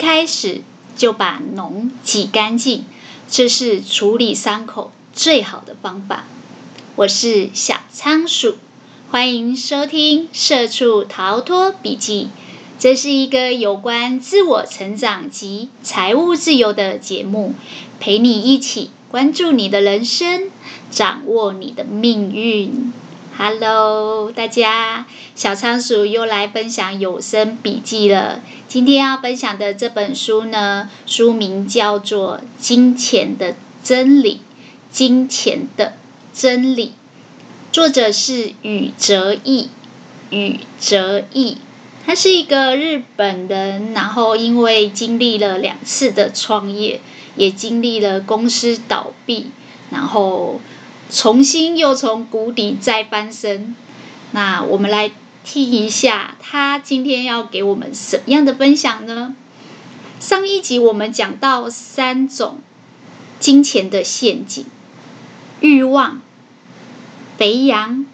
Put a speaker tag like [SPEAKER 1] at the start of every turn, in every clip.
[SPEAKER 1] 开始就把脓挤干净，这是处理伤口最好的方法。我是小仓鼠，欢迎收听《社畜逃脱笔记》。这是一个有关自我成长及财务自由的节目，陪你一起关注你的人生，掌握你的命运。Hello，大家，小仓鼠又来分享有声笔记了。今天要分享的这本书呢，书名叫做《金钱的真理》。金钱的真理，作者是宇哲义。宇哲义，他是一个日本人，然后因为经历了两次的创业，也经历了公司倒闭，然后。重新又从谷底再翻身，那我们来听一下他今天要给我们什么样的分享呢？上一集我们讲到三种金钱的陷阱：欲望、肥羊，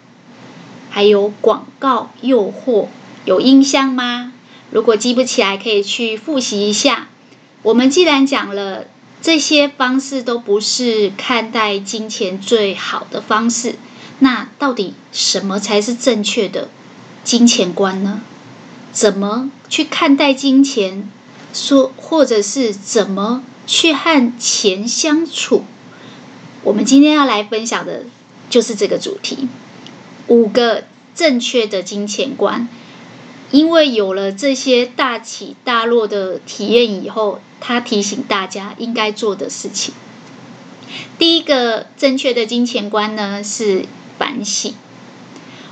[SPEAKER 1] 还有广告诱惑，有印象吗？如果记不起来，可以去复习一下。我们既然讲了。这些方式都不是看待金钱最好的方式。那到底什么才是正确的金钱观呢？怎么去看待金钱？说，或者是怎么去和钱相处？我们今天要来分享的就是这个主题：五个正确的金钱观。因为有了这些大起大落的体验以后，他提醒大家应该做的事情。第一个正确的金钱观呢，是反省。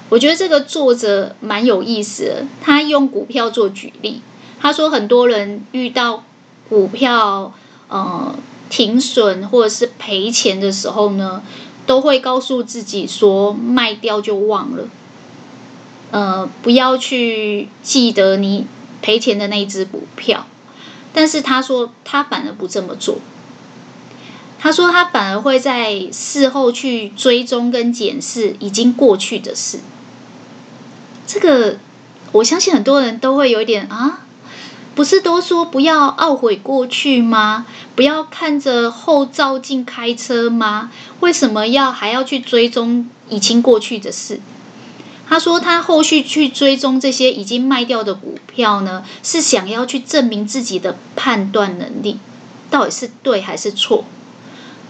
[SPEAKER 1] 我觉得这个作者蛮有意思的，他用股票做举例。他说很多人遇到股票呃停损或者是赔钱的时候呢，都会告诉自己说卖掉就忘了。呃，不要去记得你赔钱的那一只股票，但是他说他反而不这么做。他说他反而会在事后去追踪跟检视已经过去的事。这个我相信很多人都会有点啊，不是都说不要懊悔过去吗？不要看着后照镜开车吗？为什么要还要去追踪已经过去的事？他说，他后续去追踪这些已经卖掉的股票呢，是想要去证明自己的判断能力到底是对还是错。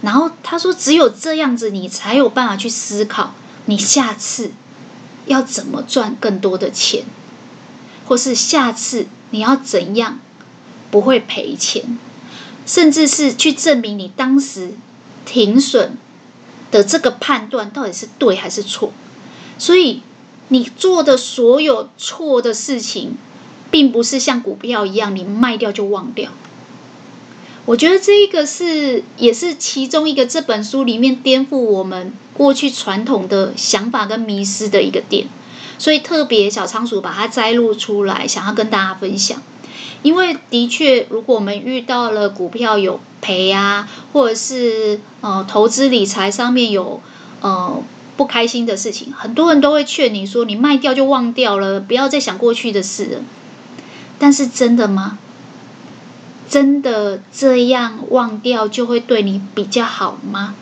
[SPEAKER 1] 然后他说，只有这样子，你才有办法去思考，你下次要怎么赚更多的钱，或是下次你要怎样不会赔钱，甚至是去证明你当时停损的这个判断到底是对还是错。所以。你做的所有错的事情，并不是像股票一样，你卖掉就忘掉。我觉得这一个是，也是其中一个这本书里面颠覆我们过去传统的想法跟迷失的一个点。所以特别小仓鼠把它摘录出来，想要跟大家分享。因为的确，如果我们遇到了股票有赔啊，或者是呃投资理财上面有呃。不开心的事情，很多人都会劝你说：“你卖掉就忘掉了，不要再想过去的事了。”但是真的吗？真的这样忘掉就会对你比较好吗？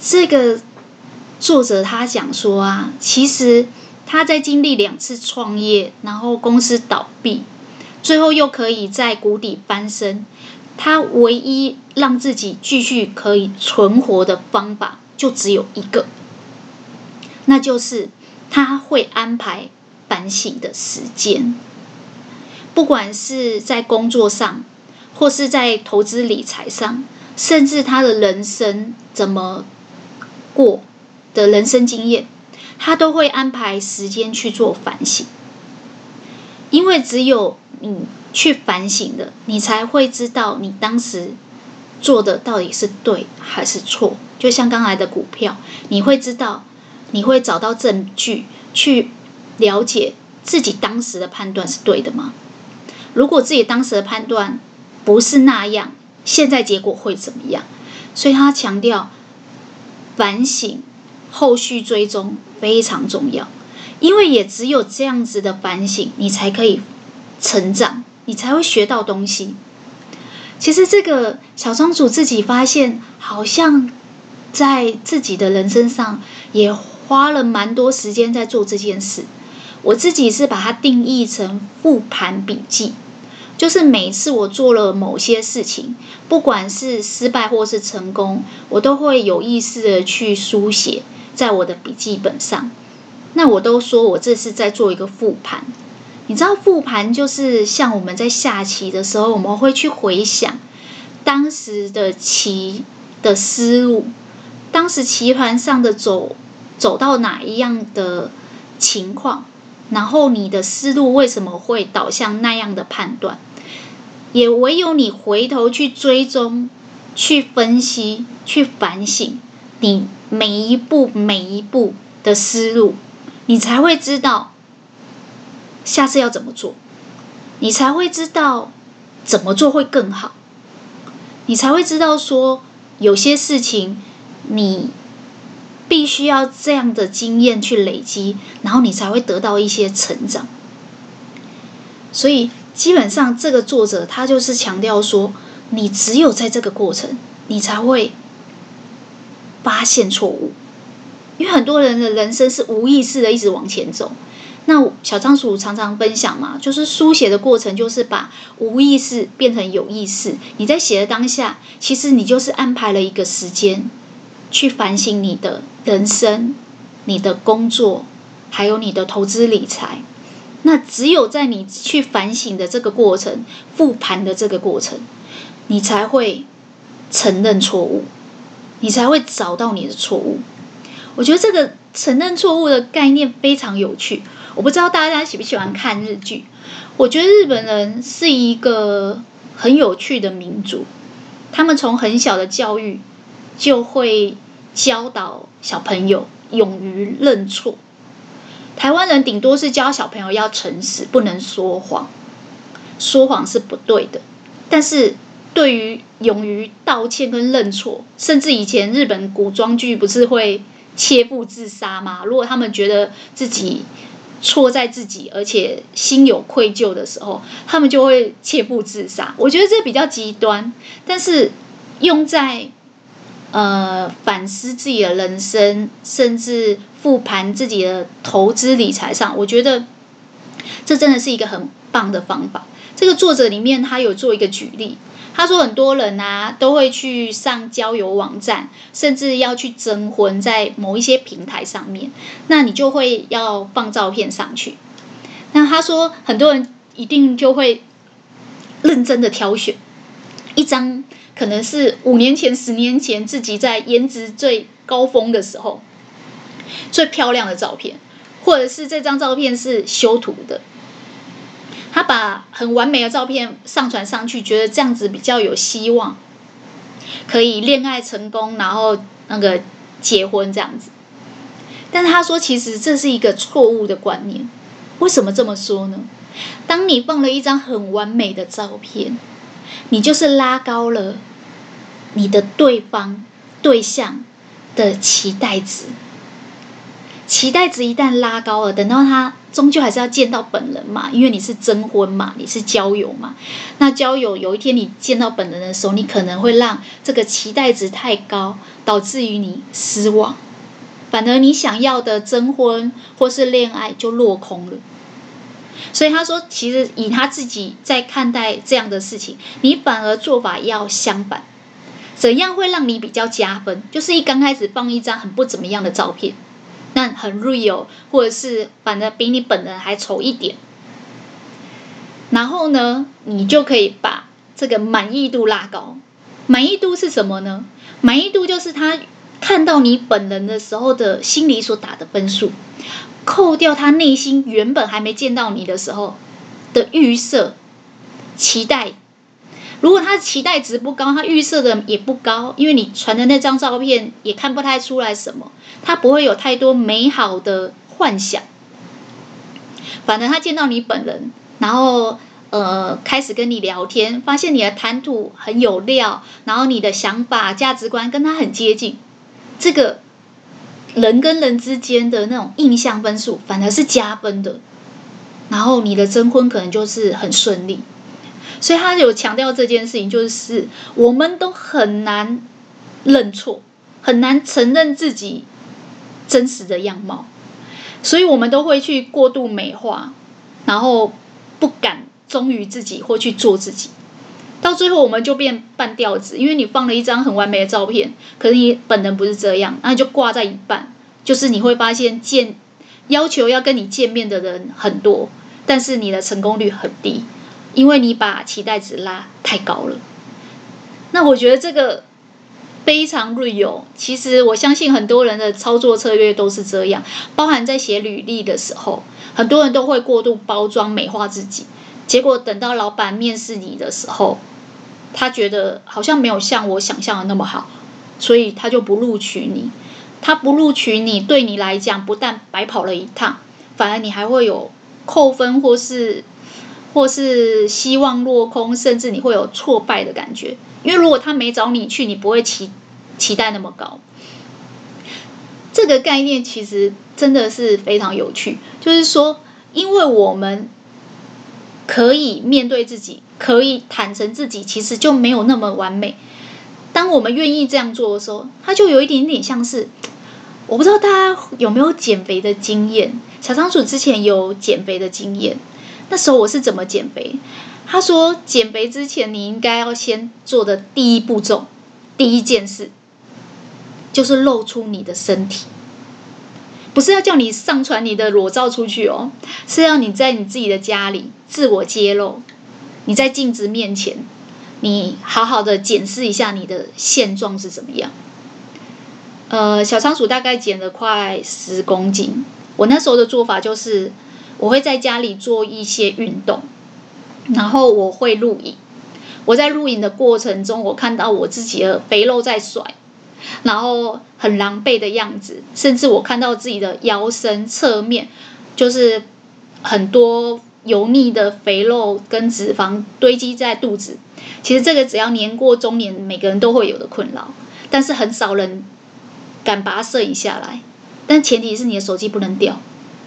[SPEAKER 1] 这个作者他讲说啊，其实他在经历两次创业，然后公司倒闭，最后又可以在谷底翻身，他唯一让自己继续可以存活的方法。就只有一个，那就是他会安排反省的时间，不管是在工作上，或是在投资理财上，甚至他的人生怎么过的人生经验，他都会安排时间去做反省。因为只有你去反省了，你才会知道你当时做的到底是对还是错。就像刚才的股票，你会知道，你会找到证据去了解自己当时的判断是对的吗？如果自己当时的判断不是那样，现在结果会怎么样？所以他强调反省、后续追踪非常重要，因为也只有这样子的反省，你才可以成长，你才会学到东西。其实这个小庄主自己发现，好像在自己的人生上也花了蛮多时间在做这件事。我自己是把它定义成复盘笔记，就是每次我做了某些事情，不管是失败或是成功，我都会有意识的去书写在我的笔记本上。那我都说我这是在做一个复盘。你知道复盘就是像我们在下棋的时候，我们会去回想当时的棋的思路，当时棋盘上的走走到哪一样的情况。然后你的思路为什么会导向那样的判断？也唯有你回头去追踪、去分析、去反省你每一步每一步的思路，你才会知道下次要怎么做，你才会知道怎么做会更好，你才会知道说有些事情你。必须要这样的经验去累积，然后你才会得到一些成长。所以基本上，这个作者他就是强调说，你只有在这个过程，你才会发现错误。因为很多人的人生是无意识的一直往前走。那小仓鼠常常分享嘛，就是书写的过程就是把无意识变成有意识。你在写的当下，其实你就是安排了一个时间。去反省你的人生、你的工作，还有你的投资理财。那只有在你去反省的这个过程、复盘的这个过程，你才会承认错误，你才会找到你的错误。我觉得这个承认错误的概念非常有趣。我不知道大家喜不喜欢看日剧。我觉得日本人是一个很有趣的民族，他们从很小的教育。就会教导小朋友勇于认错。台湾人顶多是教小朋友要诚实，不能说谎，说谎是不对的。但是对于勇于道歉跟认错，甚至以前日本古装剧不是会切腹自杀吗？如果他们觉得自己错在自己，而且心有愧疚的时候，他们就会切腹自杀。我觉得这比较极端，但是用在。呃，反思自己的人生，甚至复盘自己的投资理财上，我觉得这真的是一个很棒的方法。这个作者里面他有做一个举例，他说很多人啊都会去上交友网站，甚至要去征婚，在某一些平台上面，那你就会要放照片上去。那他说很多人一定就会认真的挑选一张。可能是五年前、十年前自己在颜值最高峰的时候，最漂亮的照片，或者是这张照片是修图的。他把很完美的照片上传上去，觉得这样子比较有希望，可以恋爱成功，然后那个结婚这样子。但是他说，其实这是一个错误的观念。为什么这么说呢？当你放了一张很完美的照片。你就是拉高了你的对方对象的期待值，期待值一旦拉高了，等到他终究还是要见到本人嘛，因为你是征婚嘛，你是交友嘛。那交友有一天你见到本人的时候，你可能会让这个期待值太高，导致于你失望，反而你想要的征婚或是恋爱就落空了。所以他说，其实以他自己在看待这样的事情，你反而做法要相反。怎样会让你比较加分？就是一刚开始放一张很不怎么样的照片，那很 real，或者是反正比你本人还丑一点。然后呢，你就可以把这个满意度拉高。满意度是什么呢？满意度就是他看到你本人的时候的心里所打的分数。扣掉他内心原本还没见到你的时候的预设期待，如果他期待值不高，他预设的也不高，因为你传的那张照片也看不太出来什么，他不会有太多美好的幻想。反正他见到你本人，然后呃开始跟你聊天，发现你的谈吐很有料，然后你的想法价值观跟他很接近，这个。人跟人之间的那种印象分数反而是加分的，然后你的征婚可能就是很顺利。所以他有强调这件事情，就是我们都很难认错，很难承认自己真实的样貌，所以我们都会去过度美化，然后不敢忠于自己或去做自己，到最后我们就变半吊子，因为你放了一张很完美的照片，可是你本人不是这样，那就挂在一半，就是你会发现见要求要跟你见面的人很多，但是你的成功率很低。因为你把期待值拉太高了，那我觉得这个非常 real。其实我相信很多人的操作策略都是这样，包含在写履历的时候，很多人都会过度包装美化自己，结果等到老板面试你的时候，他觉得好像没有像我想象的那么好，所以他就不录取你。他不录取你，对你来讲不但白跑了一趟，反而你还会有扣分或是。或是希望落空，甚至你会有挫败的感觉，因为如果他没找你去，你不会期期待那么高。这个概念其实真的是非常有趣，就是说，因为我们可以面对自己，可以坦诚自己，其实就没有那么完美。当我们愿意这样做的时候，它就有一点点像是，我不知道大家有没有减肥的经验，小仓鼠之前有减肥的经验。那时候我是怎么减肥？他说，减肥之前你应该要先做的第一步骤，第一件事就是露出你的身体，不是要叫你上传你的裸照出去哦，是要你在你自己的家里自我揭露，你在镜子面前，你好好的检视一下你的现状是怎么样。呃，小仓鼠大概减了快十公斤，我那时候的做法就是。我会在家里做一些运动，然后我会录影。我在录影的过程中，我看到我自己的肥肉在甩，然后很狼狈的样子，甚至我看到自己的腰身侧面，就是很多油腻的肥肉跟脂肪堆积在肚子。其实这个只要年过中年，每个人都会有的困扰，但是很少人敢把它摄影下来。但前提是你的手机不能掉。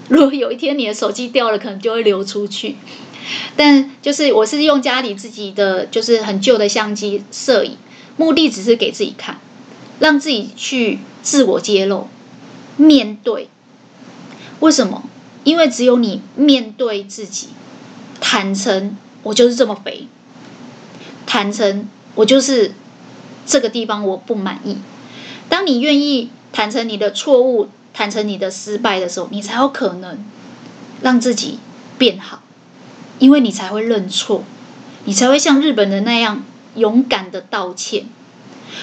[SPEAKER 1] 如果有一天你的手机掉了，可能就会流出去。但就是我是用家里自己的就是很旧的相机摄影，目的只是给自己看，让自己去自我揭露、面对。为什么？因为只有你面对自己，坦诚我就是这么肥，坦诚我就是这个地方我不满意。当你愿意坦诚你的错误。坦诚你的失败的时候，你才有可能让自己变好，因为你才会认错，你才会像日本人那样勇敢的道歉。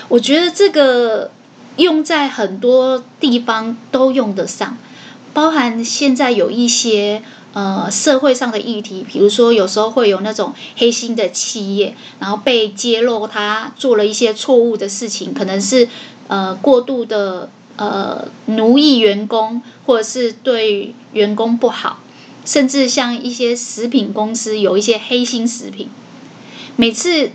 [SPEAKER 1] 我觉得这个用在很多地方都用得上，包含现在有一些呃社会上的议题，比如说有时候会有那种黑心的企业，然后被揭露他做了一些错误的事情，可能是呃过度的。呃，奴役员工，或者是对员工不好，甚至像一些食品公司有一些黑心食品，每次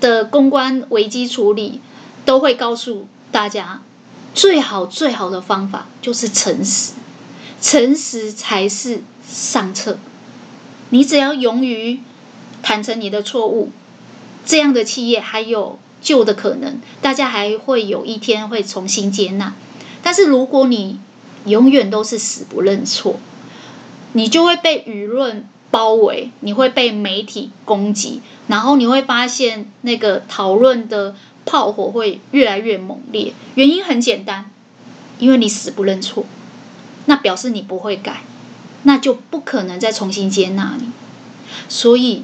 [SPEAKER 1] 的公关危机处理都会告诉大家，最好最好的方法就是诚实，诚实才是上策。你只要勇于坦诚你的错误，这样的企业还有救的可能，大家还会有一天会重新接纳。但是如果你永远都是死不认错，你就会被舆论包围，你会被媒体攻击，然后你会发现那个讨论的炮火会越来越猛烈。原因很简单，因为你死不认错，那表示你不会改，那就不可能再重新接纳你。所以，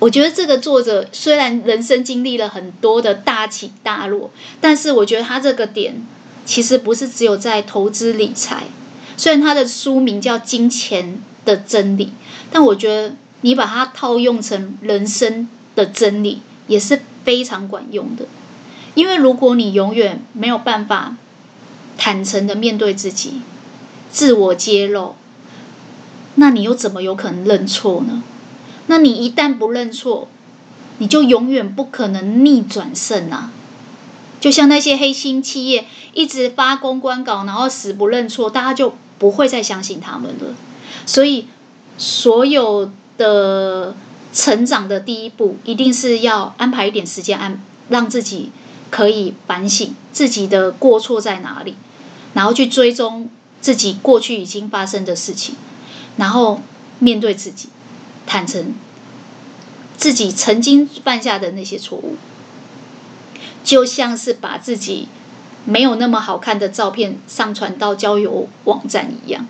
[SPEAKER 1] 我觉得这个作者虽然人生经历了很多的大起大落，但是我觉得他这个点。其实不是只有在投资理财，虽然他的书名叫《金钱的真理》，但我觉得你把它套用成人生的真理也是非常管用的。因为如果你永远没有办法坦诚的面对自己、自我揭露，那你又怎么有可能认错呢？那你一旦不认错，你就永远不可能逆转胜啊！就像那些黑心企业一直发公关稿，然后死不认错，大家就不会再相信他们了。所以，所有的成长的第一步，一定是要安排一点时间，安让自己可以反省自己的过错在哪里，然后去追踪自己过去已经发生的事情，然后面对自己，坦诚自己曾经犯下的那些错误，就像是把自己没有那么好看的照片上传到交友网站一样。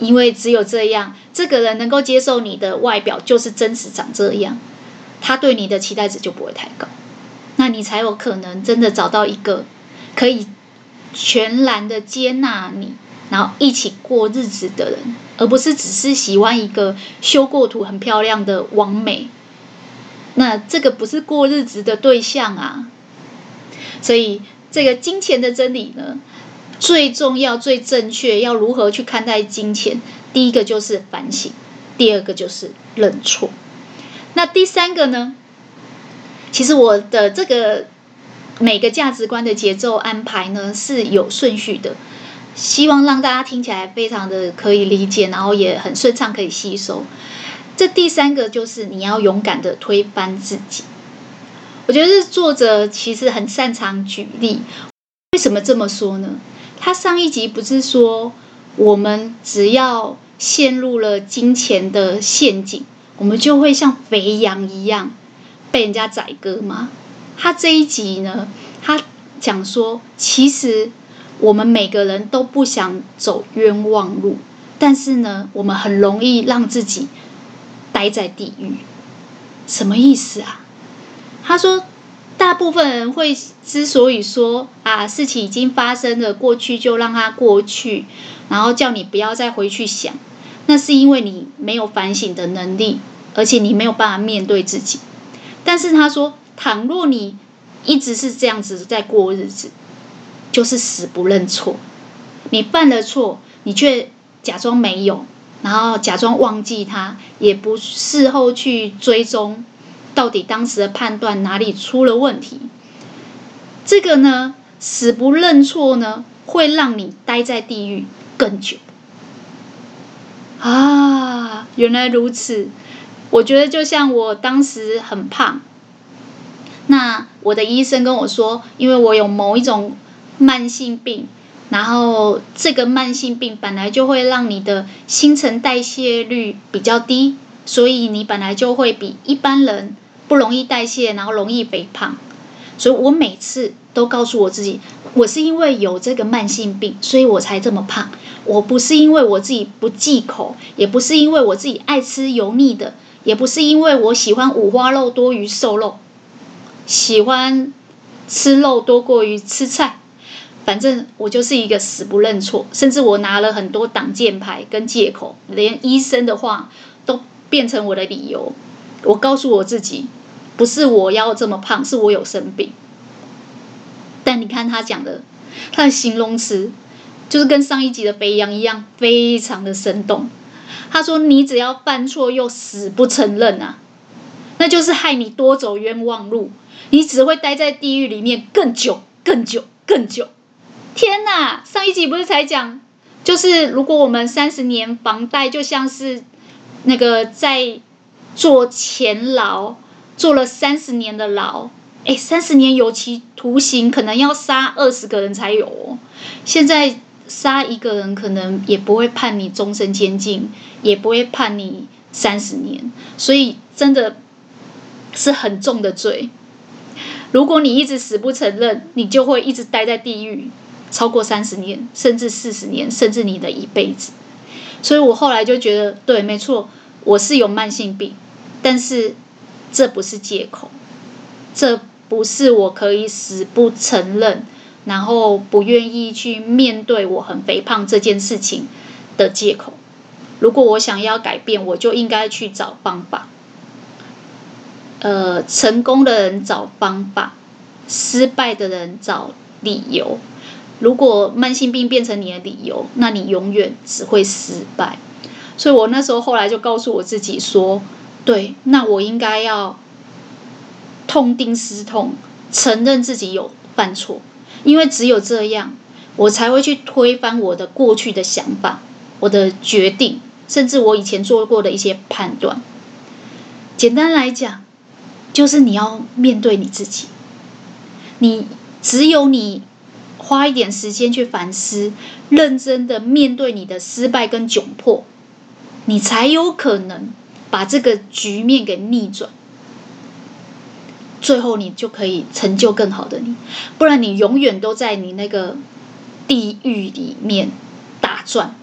[SPEAKER 1] 因为只有这样，这个人能够接受你的外表就是真实长这样，他对你的期待值就不会太高，那你才有可能真的找到一个可以全然的接纳你，然后一起过日子的人，而不是只是喜欢一个修过图很漂亮的完美，那这个不是过日子的对象啊。所以这个金钱的真理呢，最重要、最正确，要如何去看待金钱？第一个就是反省，第二个就是认错。那第三个呢？其实我的这个每个价值观的节奏安排呢是有顺序的，希望让大家听起来非常的可以理解，然后也很顺畅可以吸收。这第三个就是你要勇敢的推翻自己。我觉得作者其实很擅长举例，为什么这么说呢？他上一集不是说，我们只要陷入了金钱的陷阱，我们就会像肥羊一样被人家宰割吗？他这一集呢，他讲说，其实我们每个人都不想走冤枉路，但是呢，我们很容易让自己待在地狱。什么意思啊？他说。大部分人会之所以说啊，事情已经发生了，过去就让它过去，然后叫你不要再回去想，那是因为你没有反省的能力，而且你没有办法面对自己。但是他说，倘若你一直是这样子在过日子，就是死不认错。你犯了错，你却假装没有，然后假装忘记他，也不事后去追踪。到底当时的判断哪里出了问题？这个呢，死不认错呢，会让你待在地狱更久。啊，原来如此。我觉得就像我当时很胖，那我的医生跟我说，因为我有某一种慢性病，然后这个慢性病本来就会让你的新陈代谢率比较低，所以你本来就会比一般人。不容易代谢，然后容易肥胖，所以我每次都告诉我自己，我是因为有这个慢性病，所以我才这么胖。我不是因为我自己不忌口，也不是因为我自己爱吃油腻的，也不是因为我喜欢五花肉多于瘦肉，喜欢吃肉多过于吃菜。反正我就是一个死不认错，甚至我拿了很多挡箭牌跟借口，连医生的话都变成我的理由。我告诉我自己，不是我要这么胖，是我有生病。但你看他讲的，他的形容词就是跟上一集的肥羊一样，非常的生动。他说：“你只要犯错又死不承认啊，那就是害你多走冤枉路，你只会待在地狱里面更久、更久、更久。”天哪！上一集不是才讲，就是如果我们三十年房贷就像是那个在。坐前牢，坐了三十年的牢，哎，三十年有期徒刑，可能要杀二十个人才有哦。现在杀一个人，可能也不会判你终身监禁，也不会判你三十年，所以真的是很重的罪。如果你一直死不承认，你就会一直待在地狱，超过三十年，甚至四十年，甚至你的一辈子。所以我后来就觉得，对，没错，我是有慢性病。但是，这不是借口，这不是我可以死不承认，然后不愿意去面对我很肥胖这件事情的借口。如果我想要改变，我就应该去找方法。呃，成功的人找方法，失败的人找理由。如果慢性病变成你的理由，那你永远只会失败。所以我那时候后来就告诉我自己说。对，那我应该要痛定思痛，承认自己有犯错，因为只有这样，我才会去推翻我的过去的想法、我的决定，甚至我以前做过的一些判断。简单来讲，就是你要面对你自己。你只有你花一点时间去反思，认真的面对你的失败跟窘迫，你才有可能把这个局面给逆转。最后，你就可以成就更好的你。不然，你永远都在你那个地狱里面打转。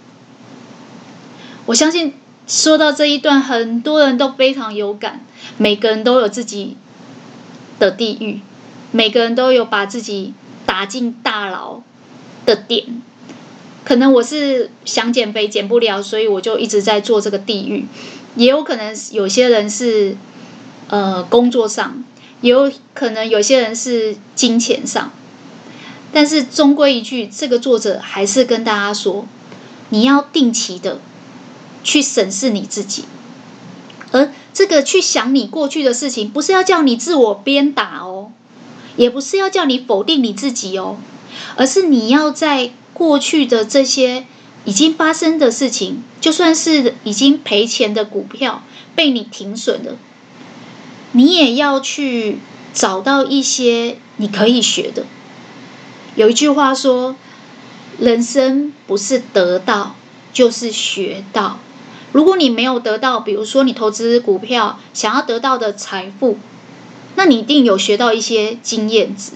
[SPEAKER 1] 我相信说到这一段，很多人都非常有感。每个人都有自己的地狱，每个人都有把自己打进大牢的点。可能我是想减肥减不了，所以我就一直在做这个地狱。也有可能有些人是呃工作上。也有可能有些人是金钱上，但是终归一句，这个作者还是跟大家说，你要定期的去审视你自己，而这个去想你过去的事情，不是要叫你自我鞭打哦，也不是要叫你否定你自己哦，而是你要在过去的这些已经发生的事情，就算是已经赔钱的股票被你停损了。你也要去找到一些你可以学的。有一句话说：“人生不是得到，就是学到。”如果你没有得到，比如说你投资股票想要得到的财富，那你一定有学到一些经验值。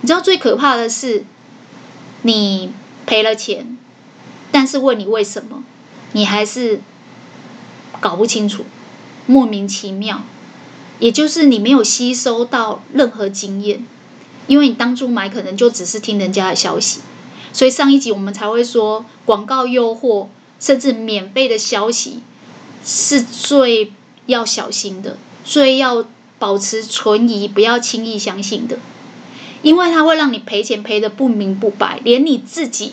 [SPEAKER 1] 你知道最可怕的是，你赔了钱，但是问你为什么，你还是搞不清楚，莫名其妙。也就是你没有吸收到任何经验，因为你当初买可能就只是听人家的消息，所以上一集我们才会说广告诱惑，甚至免费的消息是最要小心的，最要保持存疑，不要轻易相信的，因为它会让你赔钱赔得不明不白，连你自己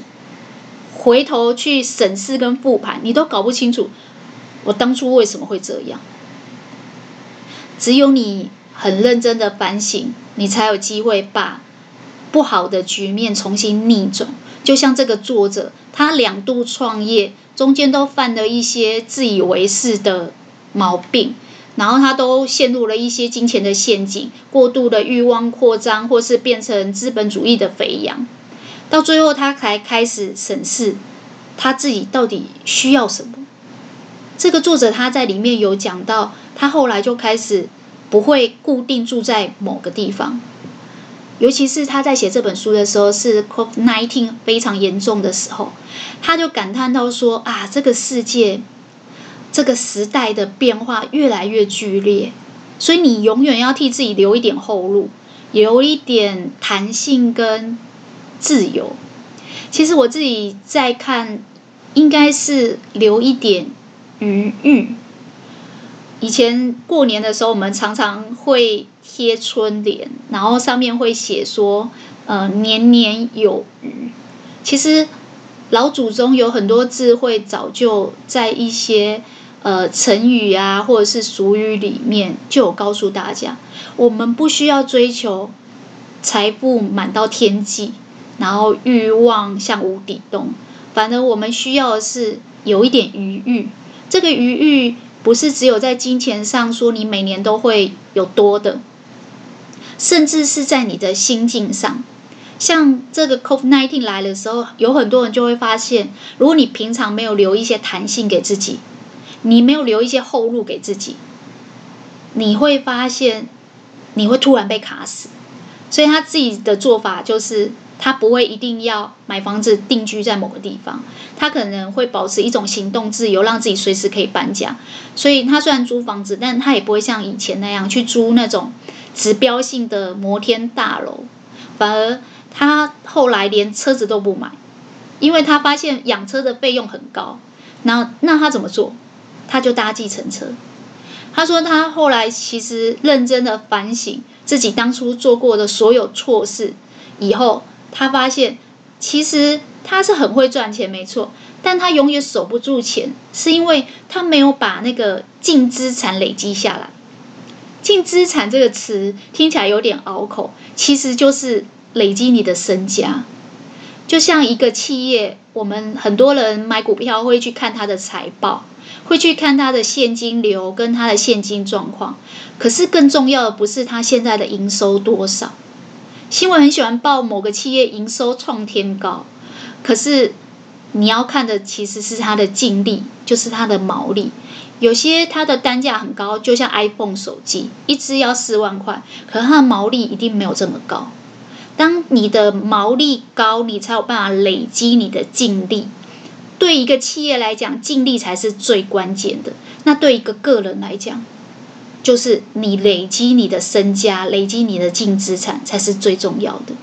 [SPEAKER 1] 回头去审视跟复盘，你都搞不清楚我当初为什么会这样。只有你很认真的反省，你才有机会把不好的局面重新逆转。就像这个作者，他两度创业，中间都犯了一些自以为是的毛病，然后他都陷入了一些金钱的陷阱，过度的欲望扩张，或是变成资本主义的肥羊。到最后，他才开始审视他自己到底需要什么。这个作者他在里面有讲到。他后来就开始不会固定住在某个地方，尤其是他在写这本书的时候是 COVID-19 非常严重的时候，他就感叹到说：“啊，这个世界，这个时代的变化越来越剧烈，所以你永远要替自己留一点后路，留一点弹性跟自由。”其实我自己在看，应该是留一点余裕。以前过年的时候，我们常常会贴春联，然后上面会写说：“呃，年年有余。”其实老祖宗有很多智慧，早就在一些呃成语啊，或者是俗语里面就有告诉大家：我们不需要追求财富满到天际，然后欲望像无底洞，反而我们需要的是有一点余裕。这个余裕。不是只有在金钱上说你每年都会有多的，甚至是在你的心境上。像这个 COVID-19 来的时候，有很多人就会发现，如果你平常没有留一些弹性给自己，你没有留一些后路给自己，你会发现你会突然被卡死。所以他自己的做法就是。他不会一定要买房子定居在某个地方，他可能会保持一种行动自由，让自己随时可以搬家。所以他虽然租房子，但他也不会像以前那样去租那种指标性的摩天大楼，反而他后来连车子都不买，因为他发现养车的费用很高。那那他怎么做？他就搭计程车。他说他后来其实认真的反省自己当初做过的所有错事以后。他发现，其实他是很会赚钱，没错，但他永远守不住钱，是因为他没有把那个净资产累积下来。净资产这个词听起来有点拗口，其实就是累积你的身家。就像一个企业，我们很多人买股票会去看它的财报，会去看他的现金流跟他的现金状况。可是更重要的不是他现在的营收多少。新闻很喜欢报某个企业营收创天高，可是你要看的其实是它的净利，就是它的毛利。有些它的单价很高，就像 iPhone 手机，一只要四万块，可它的毛利一定没有这么高。当你的毛利高，你才有办法累积你的净利。对一个企业来讲，净利才是最关键的。那对一个个人来讲，就是你累积你的身家，累积你的净资产才是最重要的。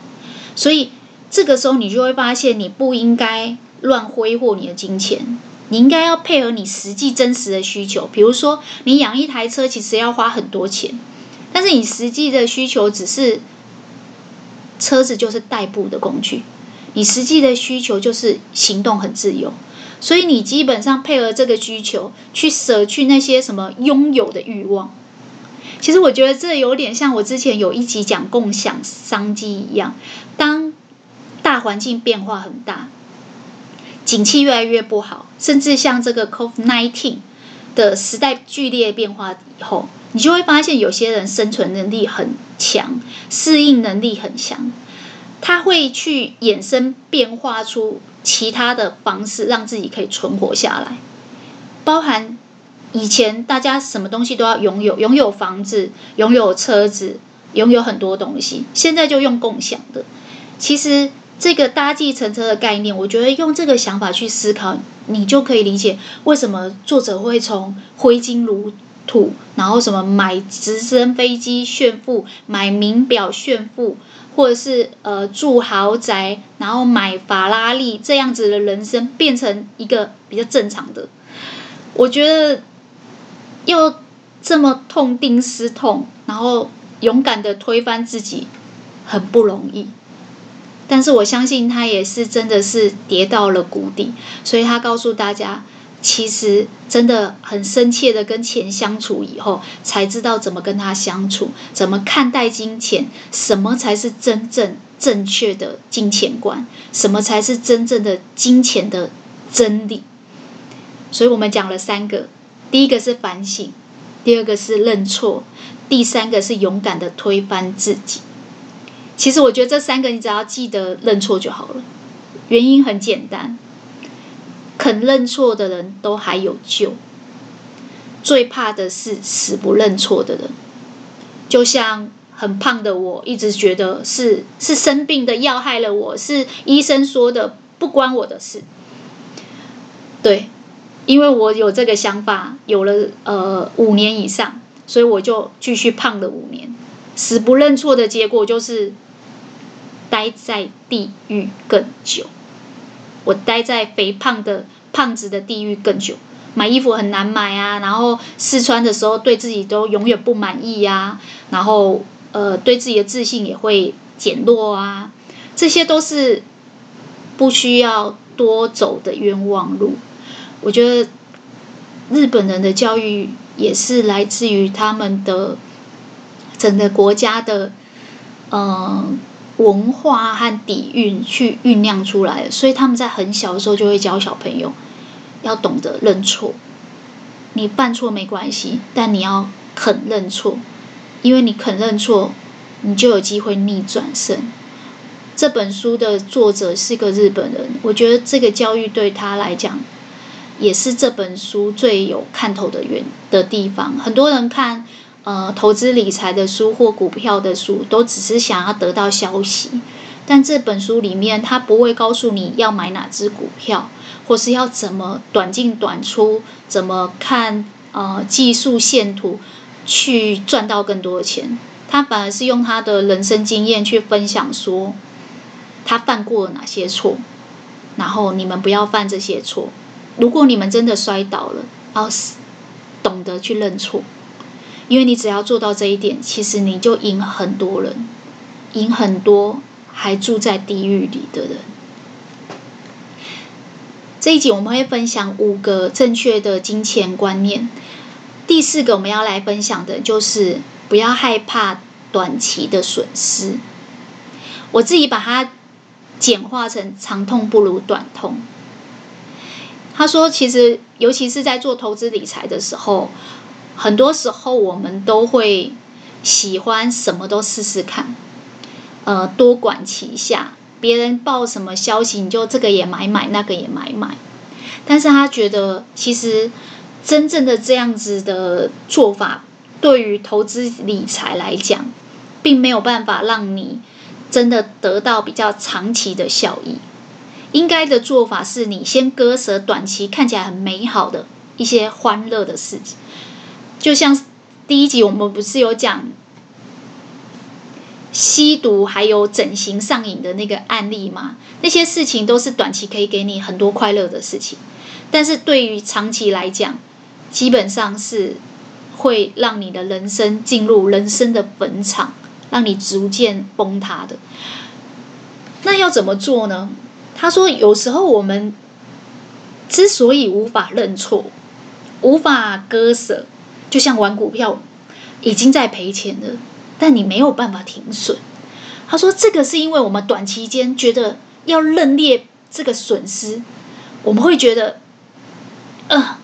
[SPEAKER 1] 所以这个时候，你就会发现，你不应该乱挥霍你的金钱。你应该要配合你实际真实的需求，比如说你养一台车其实要花很多钱，但是你实际的需求只是车子就是代步的工具，你实际的需求就是行动很自由，所以你基本上配合这个需求去舍去那些什么拥有的欲望。其实我觉得这有点像我之前有一集讲共享商机一样，当大环境变化很大。景气越来越不好，甚至像这个 COVID-19 的时代剧烈变化以后，你就会发现有些人生存能力很强，适应能力很强，他会去衍生变化出其他的方式，让自己可以存活下来。包含以前大家什么东西都要拥有，拥有房子，拥有车子，拥有很多东西，现在就用共享的，其实。这个搭计程车的概念，我觉得用这个想法去思考，你就可以理解为什么作者会从挥金如土，然后什么买直升飞机炫富，买名表炫富，或者是呃住豪宅，然后买法拉利这样子的人生，变成一个比较正常的。我觉得要这么痛定思痛，然后勇敢的推翻自己，很不容易。但是我相信他也是真的是跌到了谷底，所以他告诉大家，其实真的很深切的跟钱相处以后，才知道怎么跟他相处，怎么看待金钱，什么才是真正正确的金钱观，什么才是真正的金钱的真理。所以我们讲了三个，第一个是反省，第二个是认错，第三个是勇敢的推翻自己。其实我觉得这三个你只要记得认错就好了，原因很简单，肯认错的人都还有救，最怕的是死不认错的人。就像很胖的我，一直觉得是是生病的药害了我，是医生说的，不关我的事。对，因为我有这个想法，有了呃五年以上，所以我就继续胖了五年。死不认错的结果就是。待在地狱更久，我待在肥胖的胖子的地狱更久。买衣服很难买啊，然后试穿的时候对自己都永远不满意呀、啊，然后呃对自己的自信也会减弱啊，这些都是不需要多走的冤枉路。我觉得日本人的教育也是来自于他们的整个国家的嗯。文化和底蕴去酝酿出来的，所以他们在很小的时候就会教小朋友要懂得认错。你犯错没关系，但你要肯认错，因为你肯认错，你就有机会逆转胜。这本书的作者是个日本人，我觉得这个教育对他来讲也是这本书最有看头的原的地方。很多人看。呃，投资理财的书或股票的书，都只是想要得到消息。但这本书里面，他不会告诉你要买哪只股票，或是要怎么短进短出，怎么看呃技术线图去赚到更多的钱。他反而是用他的人生经验去分享，说他犯过哪些错，然后你们不要犯这些错。如果你们真的摔倒了，要懂得去认错。因为你只要做到这一点，其实你就赢很多人，赢很多还住在地狱里的人。这一集我们会分享五个正确的金钱观念。第四个我们要来分享的就是不要害怕短期的损失。我自己把它简化成长痛不如短痛。他说，其实尤其是在做投资理财的时候，很多时候我们都会喜欢什么都试试看，呃，多管齐下。别人报什么消息，你就这个也买买，那个也买买。但是他觉得，其实真正的这样子的做法，对于投资理财来讲，并没有办法让你真的得到比较长期的效益。应该的做法是你先割舍短期看起来很美好的一些欢乐的事情，就像第一集我们不是有讲。吸毒还有整形上瘾的那个案例吗，那些事情都是短期可以给你很多快乐的事情，但是对于长期来讲，基本上是会让你的人生进入人生的坟场，让你逐渐崩塌的。那要怎么做呢？他说，有时候我们之所以无法认错，无法割舍，就像玩股票，已经在赔钱了。但你没有办法停损。他说：“这个是因为我们短期间觉得要认列这个损失，我们会觉得，呃，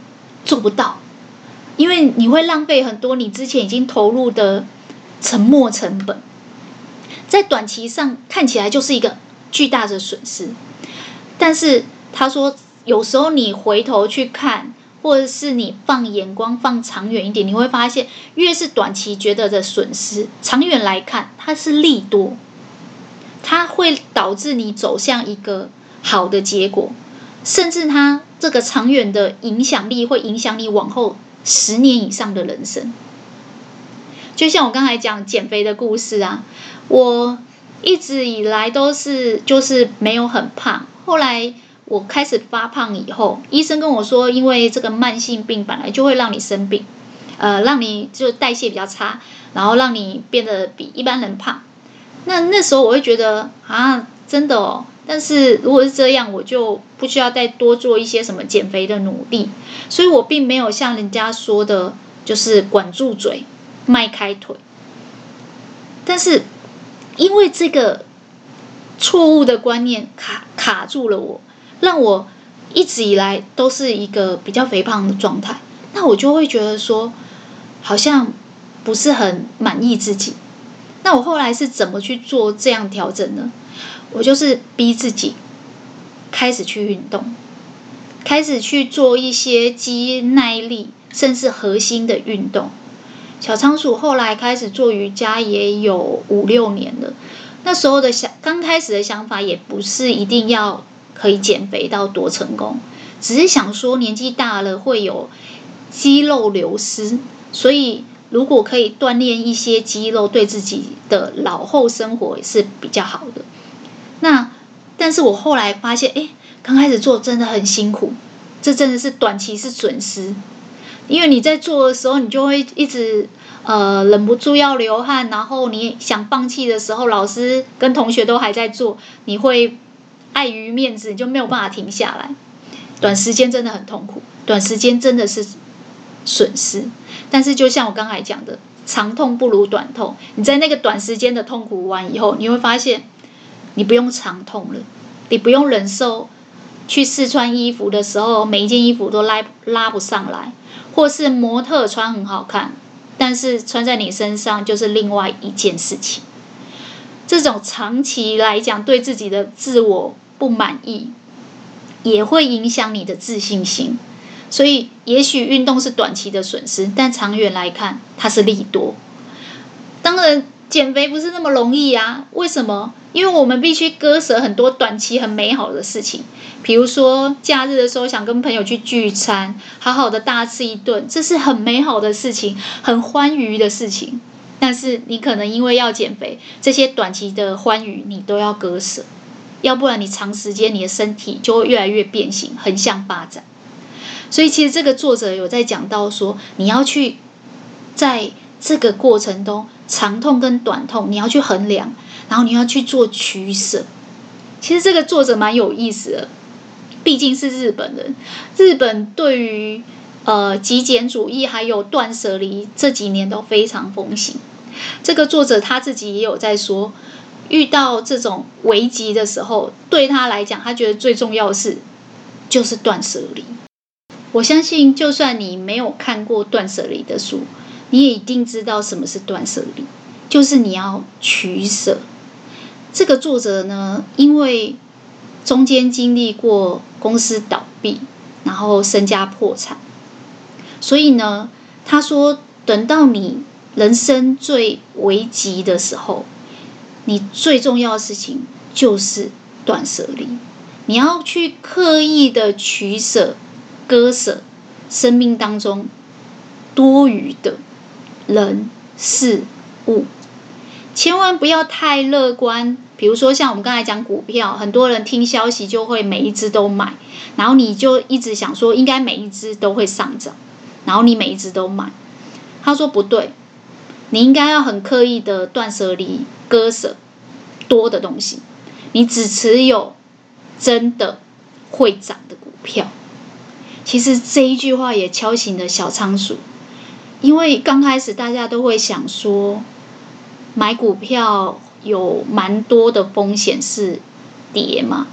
[SPEAKER 1] 做不到，因为你会浪费很多你之前已经投入的沉没成本，在短期上看起来就是一个巨大的损失。但是他说，有时候你回头去看。”或者是你放眼光放长远一点，你会发现，越是短期觉得的损失，长远来看它是利多，它会导致你走向一个好的结果，甚至它这个长远的影响力会影响你往后十年以上的人生。就像我刚才讲减肥的故事啊，我一直以来都是就是没有很胖，后来。我开始发胖以后，医生跟我说，因为这个慢性病本来就会让你生病，呃，让你就代谢比较差，然后让你变得比一般人胖。那那时候我会觉得啊，真的哦。但是如果是这样，我就不需要再多做一些什么减肥的努力。所以我并没有像人家说的，就是管住嘴，迈开腿。但是因为这个错误的观念卡卡住了我。让我一直以来都是一个比较肥胖的状态，那我就会觉得说，好像不是很满意自己。那我后来是怎么去做这样调整呢？我就是逼自己开始去运动，开始去做一些肌耐力甚至核心的运动。小仓鼠后来开始做瑜伽也有五六年了，那时候的想，刚开始的想法也不是一定要。可以减肥到多成功？只是想说年纪大了会有肌肉流失，所以如果可以锻炼一些肌肉，对自己的老后生活也是比较好的。那但是我后来发现，哎，刚开始做真的很辛苦，这真的是短期是损失，因为你在做的时候，你就会一直呃忍不住要流汗，然后你想放弃的时候，老师跟同学都还在做，你会。碍于面子，你就没有办法停下来。短时间真的很痛苦，短时间真的是损失。但是就像我刚才讲的，长痛不如短痛。你在那个短时间的痛苦完以后，你会发现你不用长痛了，你不用忍受去试穿衣服的时候，每一件衣服都拉拉不上来，或是模特穿很好看，但是穿在你身上就是另外一件事情。这种长期来讲对自己的自我不满意，也会影响你的自信心。所以，也许运动是短期的损失，但长远来看，它是利多。当然，减肥不是那么容易啊。为什么？因为我们必须割舍很多短期很美好的事情，比如说假日的时候想跟朋友去聚餐，好好的大吃一顿，这是很美好的事情，很欢愉的事情。但是你可能因为要减肥，这些短期的欢愉你都要割舍，要不然你长时间你的身体就会越来越变形，横向发展。所以其实这个作者有在讲到说，你要去在这个过程中，长痛跟短痛你要去衡量，然后你要去做取舍。其实这个作者蛮有意思的，毕竟是日本人，日本对于呃极简主义还有断舍离这几年都非常风行。这个作者他自己也有在说，遇到这种危机的时候，对他来讲，他觉得最重要的是就是断舍离。我相信，就算你没有看过断舍离的书，你也一定知道什么是断舍离，就是你要取舍。这个作者呢，因为中间经历过公司倒闭，然后身家破产，所以呢，他说，等到你人生最危急的时候，你最重要的事情就是断舍离，你要去刻意的取舍。割舍生命当中多余的人事物，千万不要太乐观。比如说，像我们刚才讲股票，很多人听消息就会每一只都买，然后你就一直想说应该每一只都会上涨，然后你每一只都买。他说不对，你应该要很刻意的断舍离、割舍多的东西，你只持有真的会涨的股票。其实这一句话也敲醒了小仓鼠，因为刚开始大家都会想说，买股票有蛮多的风险是跌嘛，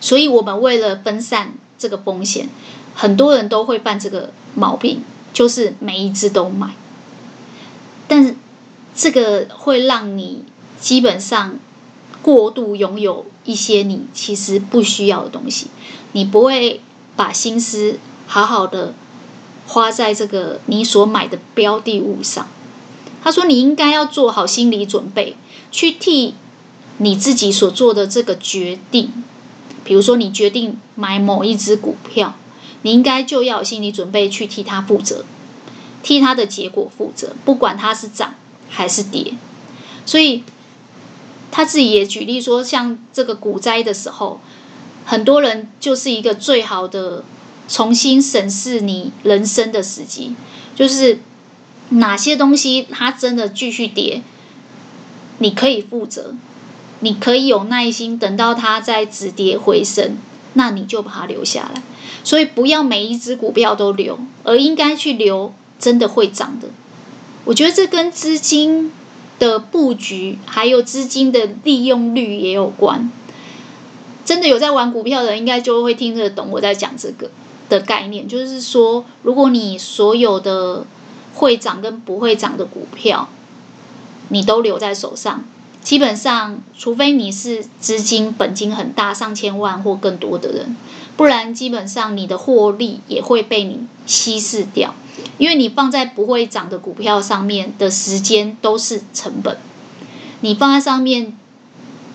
[SPEAKER 1] 所以我们为了分散这个风险，很多人都会犯这个毛病，就是每一只都买，但是这个会让你基本上过度拥有一些你其实不需要的东西，你不会。把心思好好的花在这个你所买的标的物上。他说：“你应该要做好心理准备，去替你自己所做的这个决定。比如说，你决定买某一只股票，你应该就要有心理准备去替它负责，替它的结果负责，不管它是涨还是跌。所以他自己也举例说，像这个股灾的时候。”很多人就是一个最好的重新审视你人生的时机，就是哪些东西它真的继续跌，你可以负责，你可以有耐心等到它再止跌回升，那你就把它留下来。所以不要每一只股票都留，而应该去留真的会涨的。我觉得这跟资金的布局还有资金的利用率也有关。真的有在玩股票的，应该就会听得懂我在讲这个的概念。就是说，如果你所有的会涨跟不会涨的股票，你都留在手上，基本上，除非你是资金本金很大，上千万或更多的人，不然基本上你的获利也会被你稀释掉，因为你放在不会涨的股票上面的时间都是成本，你放在上面，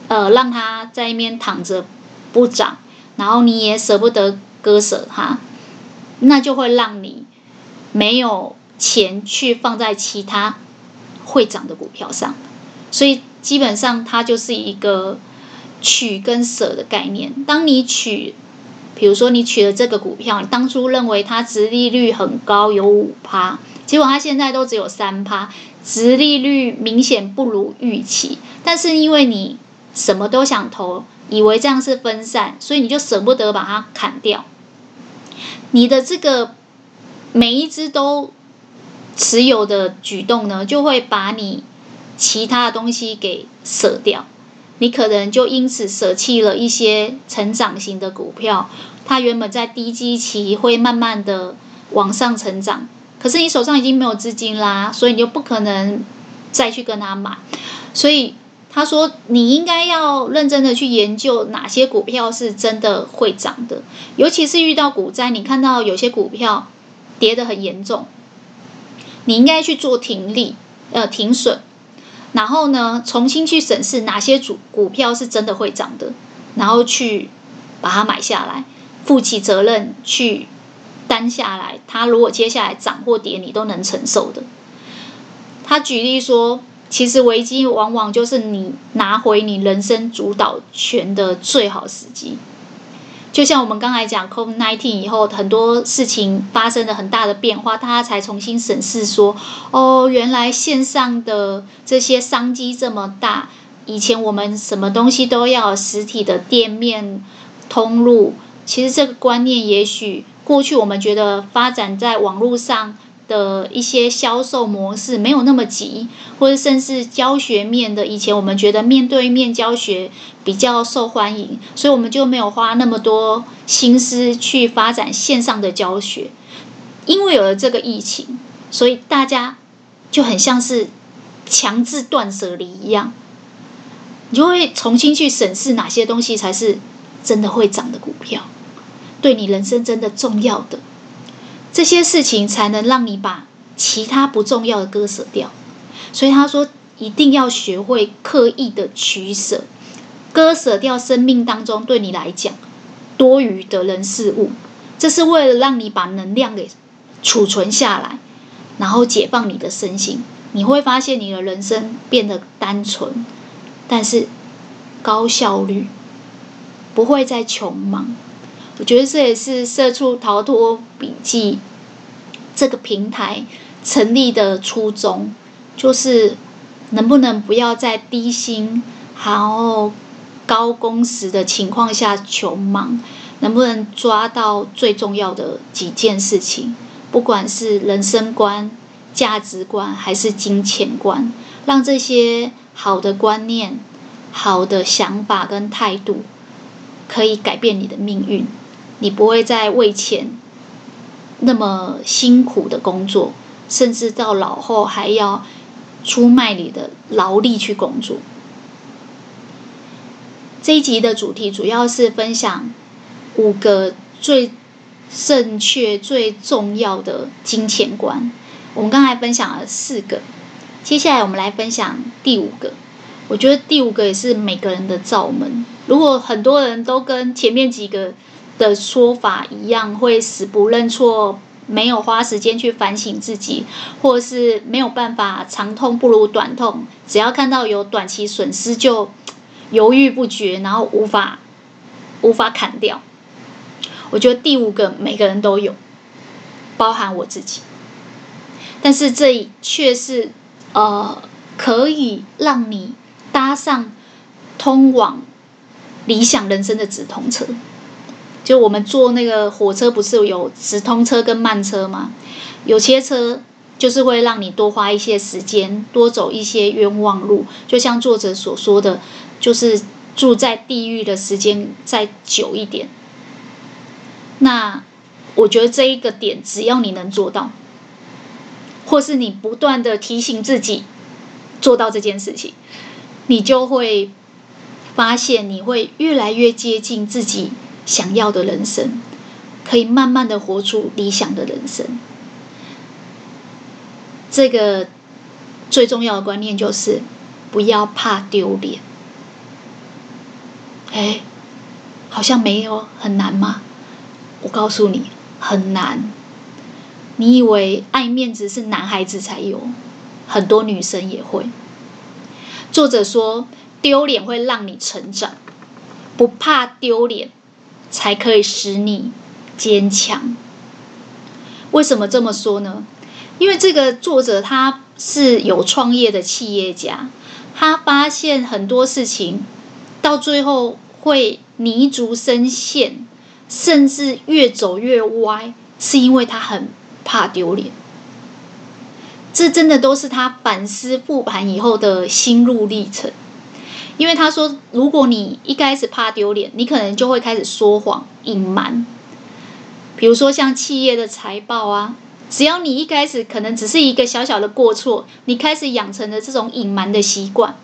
[SPEAKER 1] 呃，让它在那边躺着。不涨，然后你也舍不得割舍它，那就会让你没有钱去放在其他会涨的股票上，所以基本上它就是一个取跟舍的概念。当你取，比如说你取了这个股票，你当初认为它殖利率很高，有五趴，结果它现在都只有三趴，殖利率明显不如预期，但是因为你什么都想投。以为这样是分散，所以你就舍不得把它砍掉。你的这个每一只都持有的举动呢，就会把你其他的东西给舍掉。你可能就因此舍弃了一些成长型的股票，它原本在低基期会慢慢的往上成长，可是你手上已经没有资金啦，所以你就不可能再去跟他买，所以。他说：“你应该要认真的去研究哪些股票是真的会涨的，尤其是遇到股灾，你看到有些股票跌得很严重，你应该去做停利，呃，停损，然后呢，重新去审视哪些主股票是真的会涨的，然后去把它买下来，负起责任去担下来。它如果接下来涨或跌，你都能承受的。”他举例说。其实危机往往就是你拿回你人生主导权的最好时机。就像我们刚才讲 COVID nineteen 以后很多事情发生了很大的变化，大家才重新审视说：哦，原来线上的这些商机这么大。以前我们什么东西都要实体的店面通路，其实这个观念也许过去我们觉得发展在网络上的一些销售模式没有那么急，或者甚至教学面的，以前我们觉得面对面教学比较受欢迎，所以我们就没有花那么多心思去发展线上的教学。因为有了这个疫情，所以大家就很像是强制断舍离一样，你就会重新去审视哪些东西才是真的会涨的股票，对你人生真的重要的。这些事情才能让你把其他不重要的割舍掉，所以他说一定要学会刻意的取舍，割舍掉生命当中对你来讲多余的人事物，这是为了让你把能量给储存下来，然后解放你的身心。你会发现你的人生变得单纯，但是高效率，不会再穷忙。我觉得这也是社畜逃脱笔记这个平台成立的初衷，就是能不能不要在低薪然后高工时的情况下穷忙，能不能抓到最重要的几件事情，不管是人生观、价值观还是金钱观，让这些好的观念、好的想法跟态度可以改变你的命运。你不会再为钱那么辛苦的工作，甚至到老后还要出卖你的劳力去工作。这一集的主题主要是分享五个最正确、最重要的金钱观。我们刚才分享了四个，接下来我们来分享第五个。我觉得第五个也是每个人的罩门。如果很多人都跟前面几个的说法一样，会死不认错，没有花时间去反省自己，或是没有办法长痛不如短痛，只要看到有短期损失就犹豫不决，然后无法无法砍掉。我觉得第五个每个人都有，包含我自己，但是这却是呃可以让你搭上通往理想人生的直通车。就我们坐那个火车，不是有直通车跟慢车吗？有些车就是会让你多花一些时间，多走一些冤枉路。就像作者所说的，就是住在地狱的时间再久一点。那我觉得这一个点，只要你能做到，或是你不断的提醒自己做到这件事情，你就会发现你会越来越接近自己。想要的人生，可以慢慢的活出理想的人生。这个最重要的观念就是不要怕丢脸。哎，好像没有很难吗？我告诉你，很难。你以为爱面子是男孩子才有，很多女生也会。作者说，丢脸会让你成长，不怕丢脸。才可以使你坚强。为什么这么说呢？因为这个作者他是有创业的企业家，他发现很多事情到最后会泥足深陷，甚至越走越歪，是因为他很怕丢脸。这真的都是他反思复盘以后的心路历程。因为他说，如果你一开始怕丢脸，你可能就会开始说谎、隐瞒。比如说像企业的财报啊，只要你一开始可能只是一个小小的过错，你开始养成了这种隐瞒的习惯，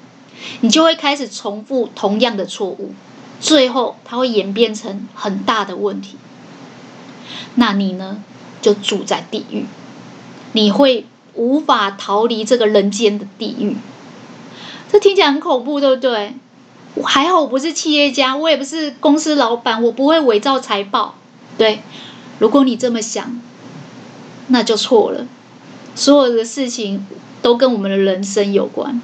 [SPEAKER 1] 你就会开始重复同样的错误，最后它会演变成很大的问题。那你呢，就住在地狱，你会无法逃离这个人间的地狱。这听起来很恐怖，对不对？还好我不是企业家，我也不是公司老板，我不会伪造财报。对，如果你这么想，那就错了。所有的事情都跟我们的人生有关。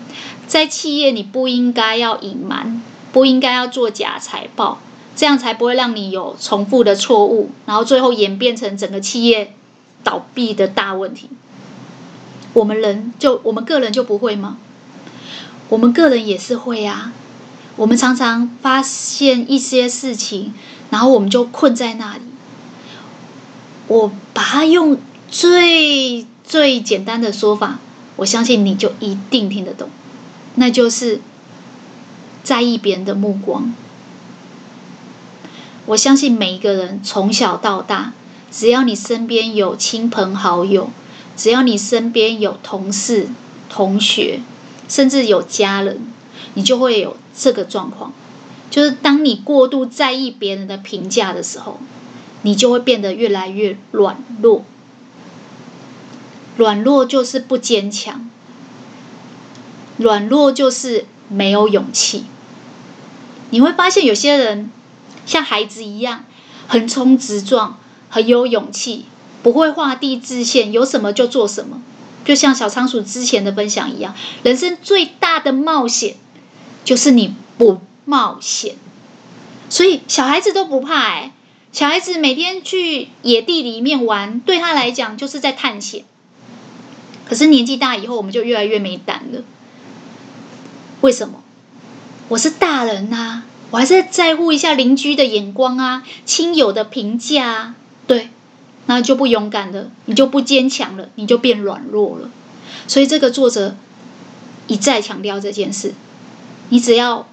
[SPEAKER 1] 在企业，你不应该要隐瞒，不应该要做假财报，这样才不会让你有重复的错误，然后最后演变成整个企业倒闭的大问题。我们人就我们个人就不会吗？我们个人也是会啊，我们常常发现一些事情，然后我们就困在那里。我把它用最最简单的说法，我相信你就一定听得懂，那就是在意别人的目光。我相信每一个人从小到大，只要你身边有亲朋好友，只要你身边有同事、同学，甚至有家人，你就会有这个状况。就是当你过度在意别人的评价的时候，你就会变得越来越软弱。软弱就是不坚强，软弱就是没有勇气。你会发现有些人像孩子一样横冲直撞，很有勇气，不会画地自限，有什么就做什么。就像小仓鼠之前的分享一样，人生最大的冒险就是你不冒险，所以小孩子都不怕哎。小孩子每天去野地里面玩，对他来讲就是在探险。可是年纪大以后，我们就越来越没胆了。为什么？我是大人呐，我还是在乎一下邻居的眼光啊，亲友的评价啊，对，那就不勇敢了，你就不坚强了，你就变软弱了。所以这个作者一再强调这件事，你只要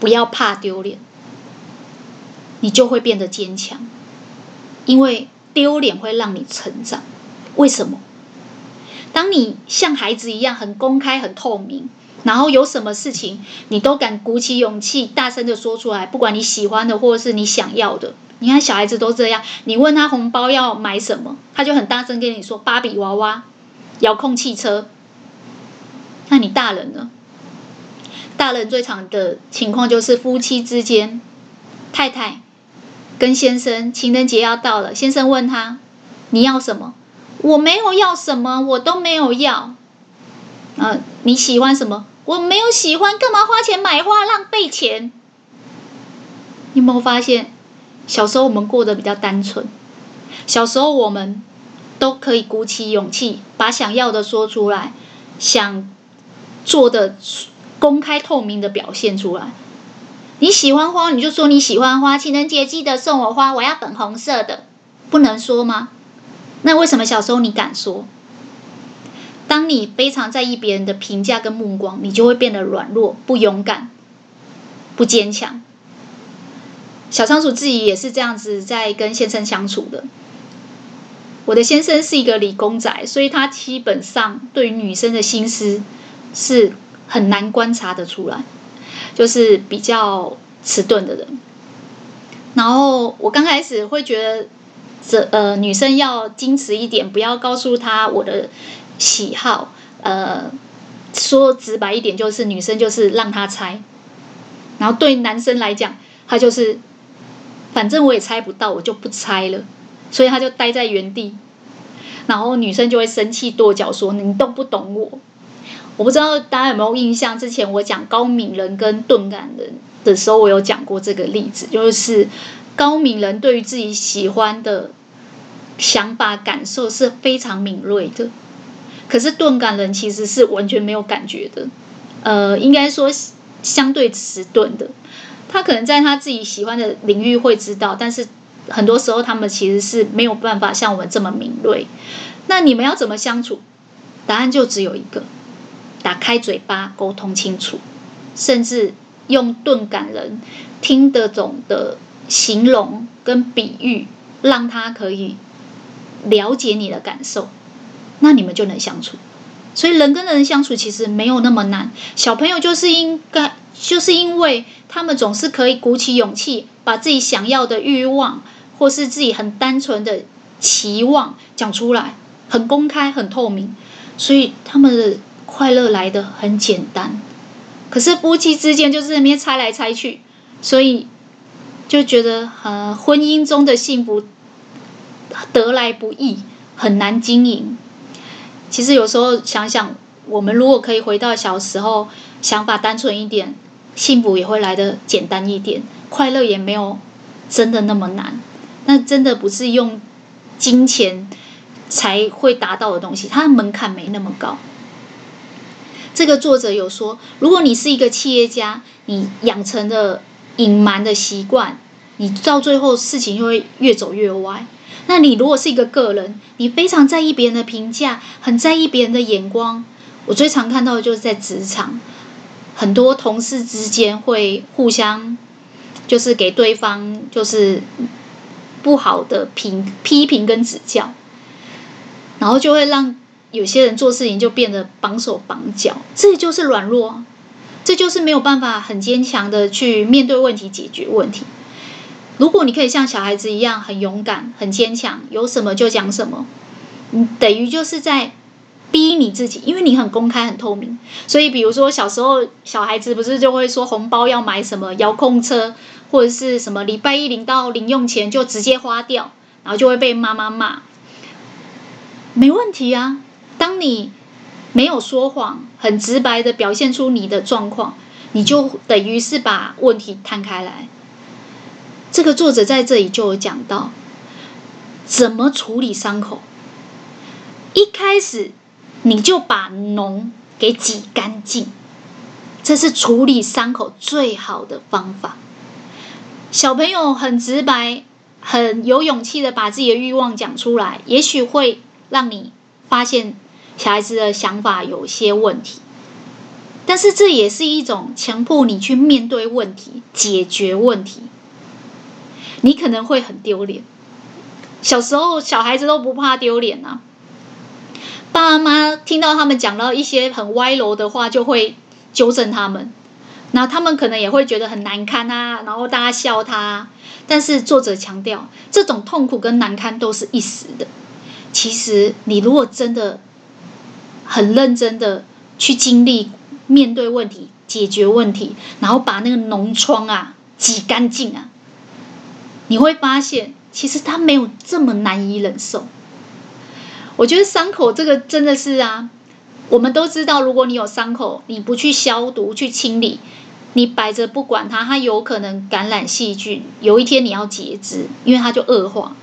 [SPEAKER 1] 不要怕丢脸。你就会变得坚强，因为丢脸会让你成长。为什么？当你像孩子一样很公开、很透明，然后有什么事情你都敢鼓起勇气大声的说出来，不管你喜欢的或是你想要的。你看小孩子都这样，你问他红包要买什么，他就很大声跟你说芭比娃娃、遥控汽车。那你大人呢？大人最常的情况就是夫妻之间，太太。跟先生，情人节要到了，先生问他：“你要什么？”我没有要什么，我都没有要。呃，你喜欢什么？我没有喜欢，干嘛花钱买花，浪费钱？你有没有发现，小时候我们过得比较单纯，小时候我们都可以鼓起勇气，把想要的说出来，想做的公开透明的表现出来。你喜欢花，你就说你喜欢花。情人节记得送我花，我要粉红色的，不能说吗？那为什么小时候你敢说？当你非常在意别人的评价跟目光，你就会变得软弱、不勇敢、不坚强。小仓鼠自己也是这样子在跟先生相处的。我的先生是一个理工仔，所以他基本上对于女生的心思是很难观察得出来。就是比较迟钝的人，然后我刚开始会觉得这呃女生要矜持一点，不要告诉他我的喜好，呃说直白一点就是女生就是让他猜，然后对男生来讲他就是反正我也猜不到，我就不猜了，所以他就待在原地，然后女生就会生气跺脚说，你都不懂我。我不知道大家有没有印象，之前我讲高敏人跟钝感人的时候，我有讲过这个例子，就是高敏人对于自己喜欢的想法感受是非常敏锐的，可是钝感人其实是完全没有感觉的，呃，应该说相对迟钝的，他可能在他自己喜欢的领域会知道，但是很多时候他们其实是没有办法像我们这么敏锐。那你们要怎么相处？答案就只有一个。打开嘴巴沟通清楚，甚至用钝感人听得懂的形容跟比喻，让他可以了解你的感受，那你们就能相处。所以人跟人相处其实没有那么难。小朋友就是应该，就是因为他们总是可以鼓起勇气，把自己想要的欲望，或是自己很单纯的期望讲出来，很公开、很透明，所以他们的。快乐来得很简单，可是夫妻之间就是那边猜来猜去，所以就觉得呃，婚姻中的幸福得来不易，很难经营。其实有时候想想，我们如果可以回到小时候，想法单纯一点，幸福也会来得简单一点，快乐也没有真的那么难。那真的不是用金钱才会达到的东西，它的门槛没那么高。这个作者有说，如果你是一个企业家，你养成了隐瞒的习惯，你到最后事情就会越走越歪。那你如果是一个个人，你非常在意别人的评价，很在意别人的眼光。我最常看到的就是在职场，很多同事之间会互相，就是给对方就是不好的评批评跟指教，然后就会让有些人做事情就变得绑手绑脚，这就是软弱，这就是没有办法很坚强的去面对问题、解决问题。如果你可以像小孩子一样很勇敢、很坚强，有什么就讲什么，你等于就是在逼你自己，因为你很公开、很透明。所以，比如说小时候小孩子不是就会说红包要买什么遥控车，或者是什么礼拜一领到零用钱就直接花掉，然后就会被妈妈骂。没问题啊，当你没有说谎，很直白的表现出你的状况，你就等于是把问题摊开来。这个作者在这里就有讲到，怎么处理伤口。一开始你就把脓给挤干净，这是处理伤口最好的方法。小朋友很直白，很有勇气的把自己的欲望讲出来，也许会让你发现小孩子的想法有些问题。但是这也是一种强迫你去面对问题、解决问题。你可能会很丢脸。小时候小孩子都不怕丢脸啊，爸妈听到他们讲到一些很歪楼的话，就会纠正他们。那他们可能也会觉得很难堪啊，然后大家笑他。但是作者强调，这种痛苦跟难堪都是一时的。其实你如果真的很认真的去经历、面对问题、解决问题，然后把那个脓疮啊挤干净啊。你会发现，其实它没有这么难以忍受。我觉得伤口这个真的是啊，我们都知道，如果你有伤口，你不去消毒、去清理，你摆着不管它，它有可能感染细菌。有一天你要截肢，因为它就恶化。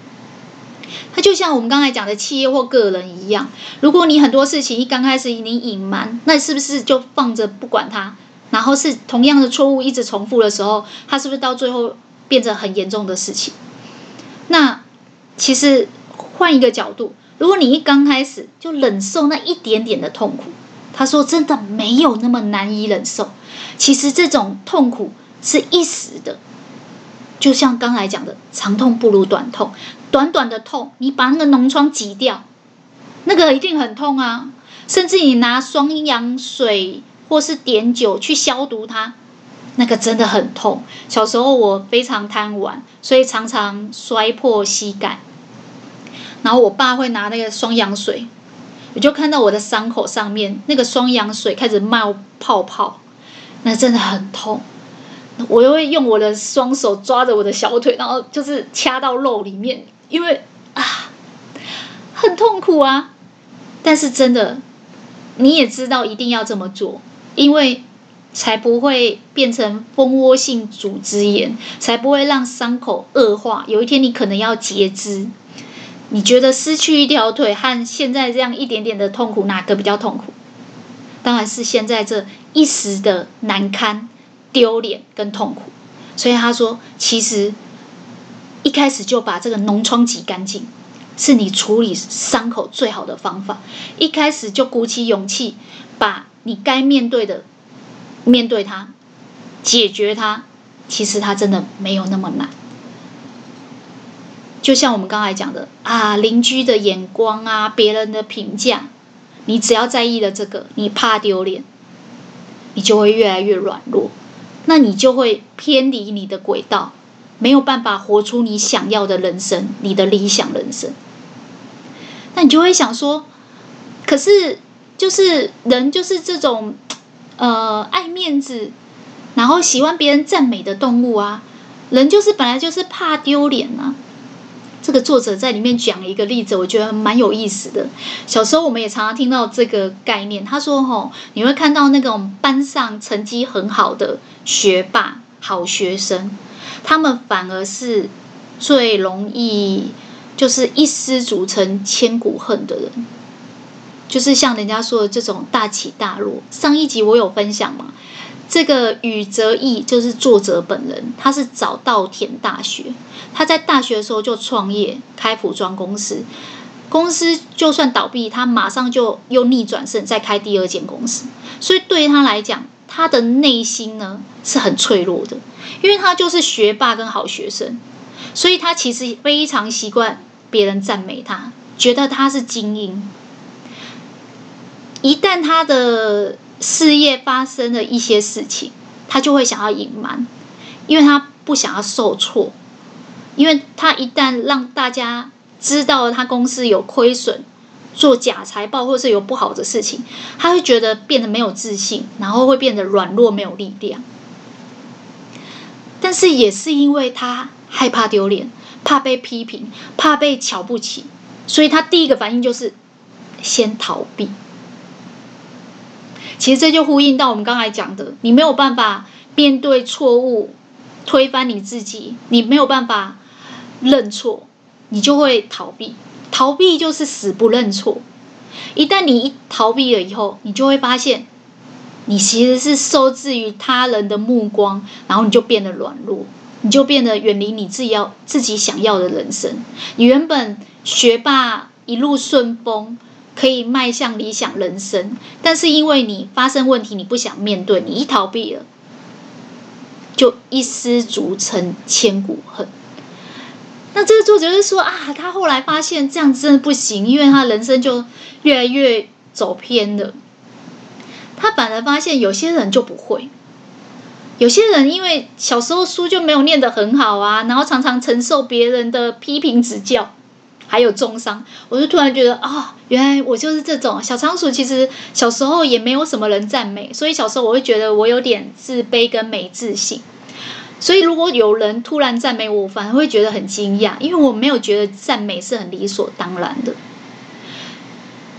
[SPEAKER 1] 它就像我们刚才讲的企业或个人一样，如果你很多事情一刚开始你隐瞒，那是不是就放着不管它？然后是同样的错误一直重复的时候，它是不是到最后？变成很严重的事情。那其实换一个角度，如果你一刚开始就忍受那一点点的痛苦，他说真的没有那么难以忍受。其实这种痛苦是一时的，就像刚才讲的，长痛不如短痛。短短的痛，你把那个脓疮挤掉，那个一定很痛啊。甚至你拿双氧水或是碘酒去消毒它。那个真的很痛。小时候我非常贪玩，所以常常摔破膝盖。然后我爸会拿那个双氧水，我就看到我的伤口上面那个双氧水开始冒泡泡，那真的很痛。我又会用我的双手抓着我的小腿，然后就是掐到肉里面，因为啊，很痛苦啊。但是真的，你也知道一定要这么做，因为。才不会变成蜂窝性组织炎，才不会让伤口恶化。有一天你可能要截肢，你觉得失去一条腿和现在这样一点点的痛苦，哪个比较痛苦？当然是现在这一时的难堪、丢脸跟痛苦。所以他说，其实一开始就把这个脓疮挤干净，是你处理伤口最好的方法。一开始就鼓起勇气，把你该面对的。面对它，解决它，其实它真的没有那么难。就像我们刚才讲的啊，邻居的眼光啊，别人的评价，你只要在意了这个，你怕丢脸，你就会越来越软弱，那你就会偏离你的轨道，没有办法活出你想要的人生，你的理想人生。那你就会想说，可是就是人就是这种。呃，爱面子，然后喜欢别人赞美的动物啊，人就是本来就是怕丢脸啊。这个作者在里面讲一个例子，我觉得蛮有意思的。小时候我们也常常听到这个概念。他说：“吼，你会看到那种班上成绩很好的学霸、好学生，他们反而是最容易就是一失足成千古恨的人。就是像人家说的这种大起大落。上一集我有分享嘛，这个宇泽义就是作者本人，他是早稻田大学，他在大学的时候就创业开服装公司，公司就算倒闭，他马上就又逆转胜，再开第二间公司。所以对于他来讲，他的内心呢是很脆弱的，因为他就是学霸跟好学生，所以他其实非常习惯别人赞美他，觉得他是精英。一旦他的事业发生了一些事情，他就会想要隐瞒，因为他不想要受挫，因为他一旦让大家知道他公司有亏损。做假财报，或是有不好的事情，他会觉得变得没有自信，然后会变得软弱、没有力量。但是也是因为他害怕丢脸，怕被批评，怕被瞧不起，所以他第一个反应就是先逃避。其实这就呼应到我们刚才讲的，你没有办法面对错误，推翻你自己，你没有办法认错，你就会逃避。逃避就是死不认错。一旦你一逃避了以后，你就会发现，你其实是受制于他人的目光，然后你就变得软弱，你就变得远离你自己要自己想要的人生。你原本学霸一路顺风，可以迈向理想人生，但是因为你发生问题，你不想面对，你一逃避了，就一失足成千古恨。那这个作者就说啊，他后来发现这样真的不行，因为他人生就越来越走偏了。他反而发现有些人就不会，有些人因为小时候书就没有念得很好啊，然后常常承受别人的批评指教，还有中伤。我就突然觉得啊，原来我就是这种小仓鼠。其实小时候也没有什么人赞美，所以小时候我会觉得我有点自卑跟没自信。所以，如果有人突然赞美我，我反而会觉得很惊讶，因为我没有觉得赞美是很理所当然的。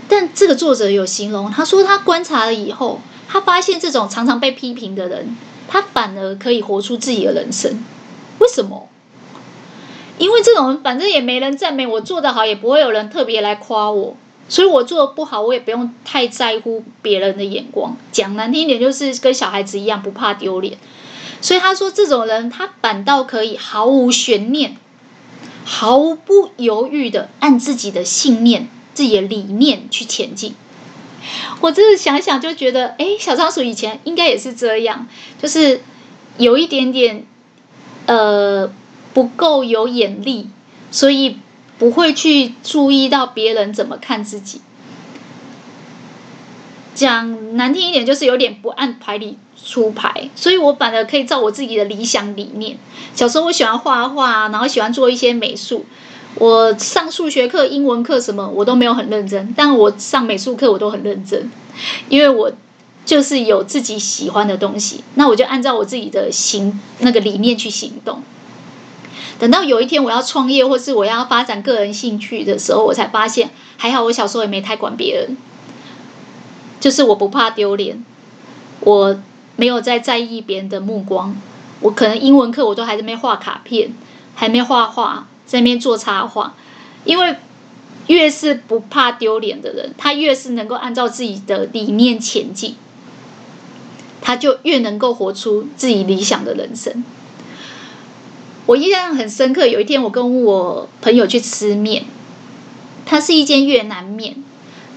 [SPEAKER 1] 但这个作者有形容，他说他观察了以后，他发现这种常常被批评的人，他反而可以活出自己的人生。为什么？因为这种人反正也没人赞美我做得好，也不会有人特别来夸我，所以我做得不好，我也不用太在乎别人的眼光。讲难听一点，就是跟小孩子一样，不怕丢脸。所以他说，这种人他反倒可以毫无悬念、毫不犹豫的按自己的信念、自己的理念去前进。我真的想想就觉得，哎，小仓鼠以前应该也是这样，就是有一点点呃不够有眼力，所以不会去注意到别人怎么看自己。讲难听一点，就是有点不按牌理出牌，所以我反而可以照我自己的理想理念。小时候我喜欢画画，然后喜欢做一些美术。我上数学课、英文课什么，我都没有很认真，但我上美术课我都很认真，因为我就是有自己喜欢的东西，那我就按照我自己的行那个理念去行动。等到有一天我要创业，或是我要发展个人兴趣的时候，我才发现，还好我小时候也没太管别人。就是我不怕丢脸，我没有在在意别人的目光。我可能英文课我都还在那边画卡片，还没画画，在那边做插画。因为越是不怕丢脸的人，他越是能够按照自己的理念前进，他就越能够活出自己理想的人生。我印象很深刻，有一天我跟我朋友去吃面，它是一间越南面。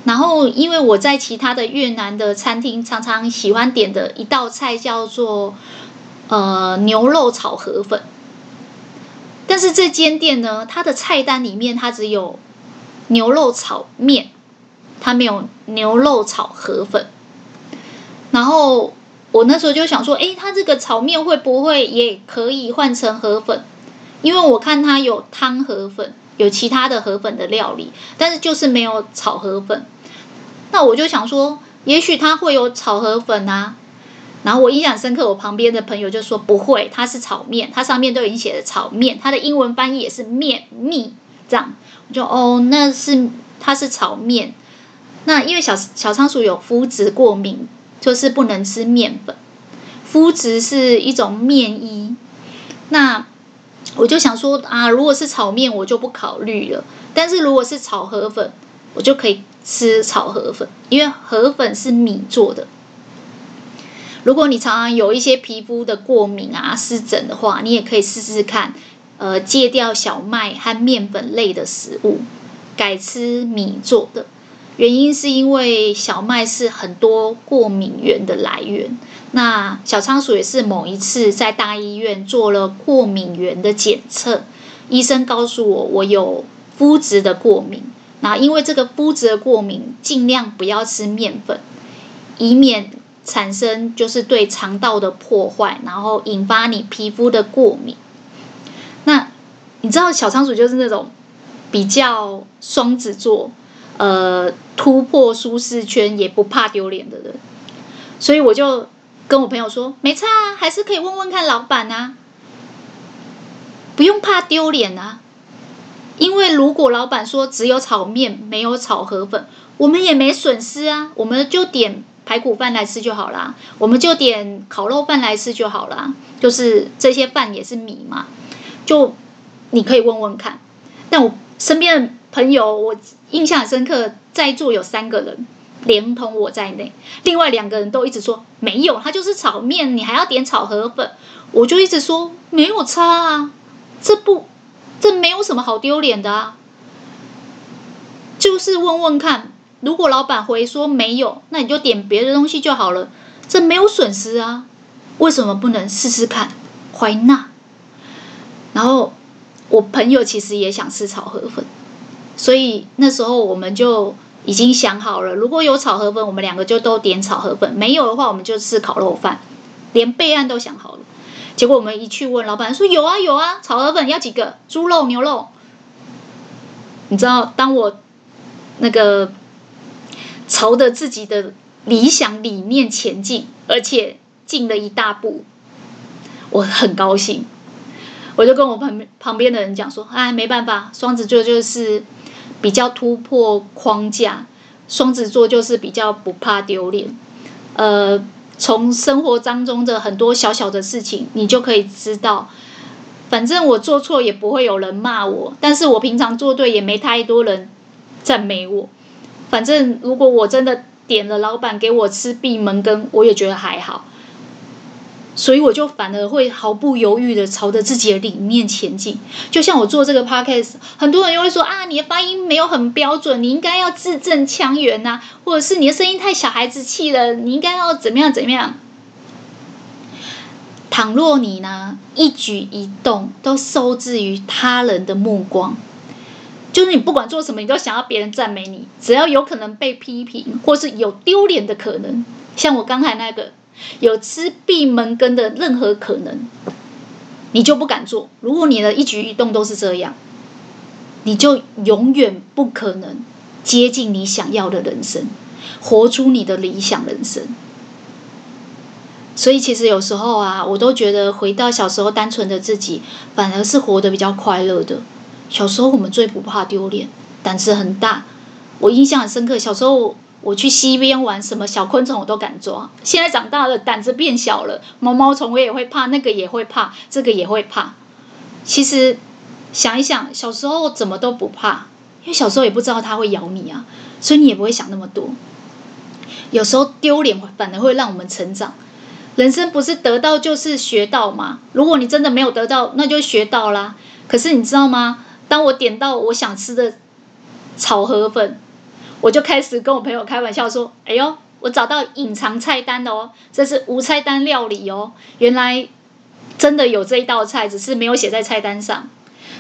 [SPEAKER 1] 然后，因为我在其他的越南的餐厅常常喜欢点的一道菜叫做呃牛肉炒河粉，但是这间店呢，它的菜单里面它只有牛肉炒面，它没有牛肉炒河粉。然后我那时候就想说，诶，它这个炒面会不会也可以换成河粉？因为我看它有汤河粉。有其他的河粉的料理，但是就是没有炒河粉。那我就想说，也许它会有炒河粉啊。然后我印象深刻，我旁边的朋友就说不会，它是炒面，它上面都已经写了炒面，它的英文翻译也是面蜜这样。我就哦，那是它是炒面。那因为小小仓鼠有麸质过敏，就是不能吃面粉。麸质是一种面衣。那。我就想说啊，如果是炒面，我就不考虑了。但是如果是炒河粉，我就可以吃炒河粉，因为河粉是米做的。如果你常常有一些皮肤的过敏啊、湿疹的话，你也可以试试看，呃，戒掉小麦和面粉类的食物，改吃米做的。原因是因为小麦是很多过敏源的来源。那小仓鼠也是某一次在大医院做了过敏源的检测，医生告诉我我有麸质的过敏。那因为这个麸质的过敏，尽量不要吃面粉，以免产生就是对肠道的破坏，然后引发你皮肤的过敏。那你知道小仓鼠就是那种比较双子座，呃，突破舒适圈也不怕丢脸的人，所以我就跟我朋友说，没差啊，还是可以问问看老板啊，不用怕丢脸啊。因为如果老板说只有炒面没有炒河粉，我们也没损失啊，我们就点排骨饭来吃就好啦，我们就点烤肉饭来吃就好啦，就是这些饭也是米嘛，就你可以问问看。但我身边的朋友，我印象很深刻，在座有三个人，连同我在内，另外两个人都一直说没有，他就是炒面，你还要点炒河粉，我就一直说没有差啊，这不。这没有什么好丢脸的啊，就是问问看，如果老板回说没有，那你就点别的东西就好了，这没有损失啊，为什么不能试试看？Why not？然后我朋友其实也想吃炒河粉，所以那时候我们就已经想好了，如果有炒河粉，我们两个就都点炒河粉；没有的话，我们就吃烤肉饭，连备案都想好了。结果我们一去问老板说，有啊有啊，炒河粉要几个？猪肉牛肉？你知道，当我那个朝着自己的理想理念前进，而且进了一大步，我很高兴。我就跟我旁边旁边的人讲说：“哎，没办法，双子座就是比较突破框架，双子座就是比较不怕丢脸。”呃。从生活当中的很多小小的事情，你就可以知道，反正我做错也不会有人骂我，但是我平常做对也没太多人赞美我。反正如果我真的点了老板给我吃闭门羹，我也觉得还好。所以我就反而会毫不犹豫的朝着自己的理念前进。就像我做这个 podcast，很多人又会说啊，你的发音没有很标准，你应该要字正腔圆呐，或者是你的声音太小孩子气了，你应该要怎么样怎么样。倘若你呢，一举一动都受制于他人的目光，就是你不管做什么，你都想要别人赞美你，只要有可能被批评或是有丢脸的可能，像我刚才那个。有吃闭门羹的任何可能，你就不敢做。如果你的一举一动都是这样，你就永远不可能接近你想要的人生，活出你的理想人生。所以，其实有时候啊，我都觉得回到小时候单纯的自己，反而是活得比较快乐的。小时候我们最不怕丢脸，胆子很大。我印象很深刻，小时候。我去溪边玩，什么小昆虫我都敢抓。现在长大了，胆子变小了，毛毛虫我也会怕，那个也会怕，这个也会怕。其实想一想，小时候怎么都不怕，因为小时候也不知道它会咬你啊，所以你也不会想那么多。有时候丢脸反而会让我们成长。人生不是得到就是学到吗？如果你真的没有得到，那就学到啦。可是你知道吗？当我点到我想吃的炒河粉。我就开始跟我朋友开玩笑说：“哎呦，我找到隐藏菜单了哦，这是无菜单料理哦。原来真的有这一道菜，只是没有写在菜单上。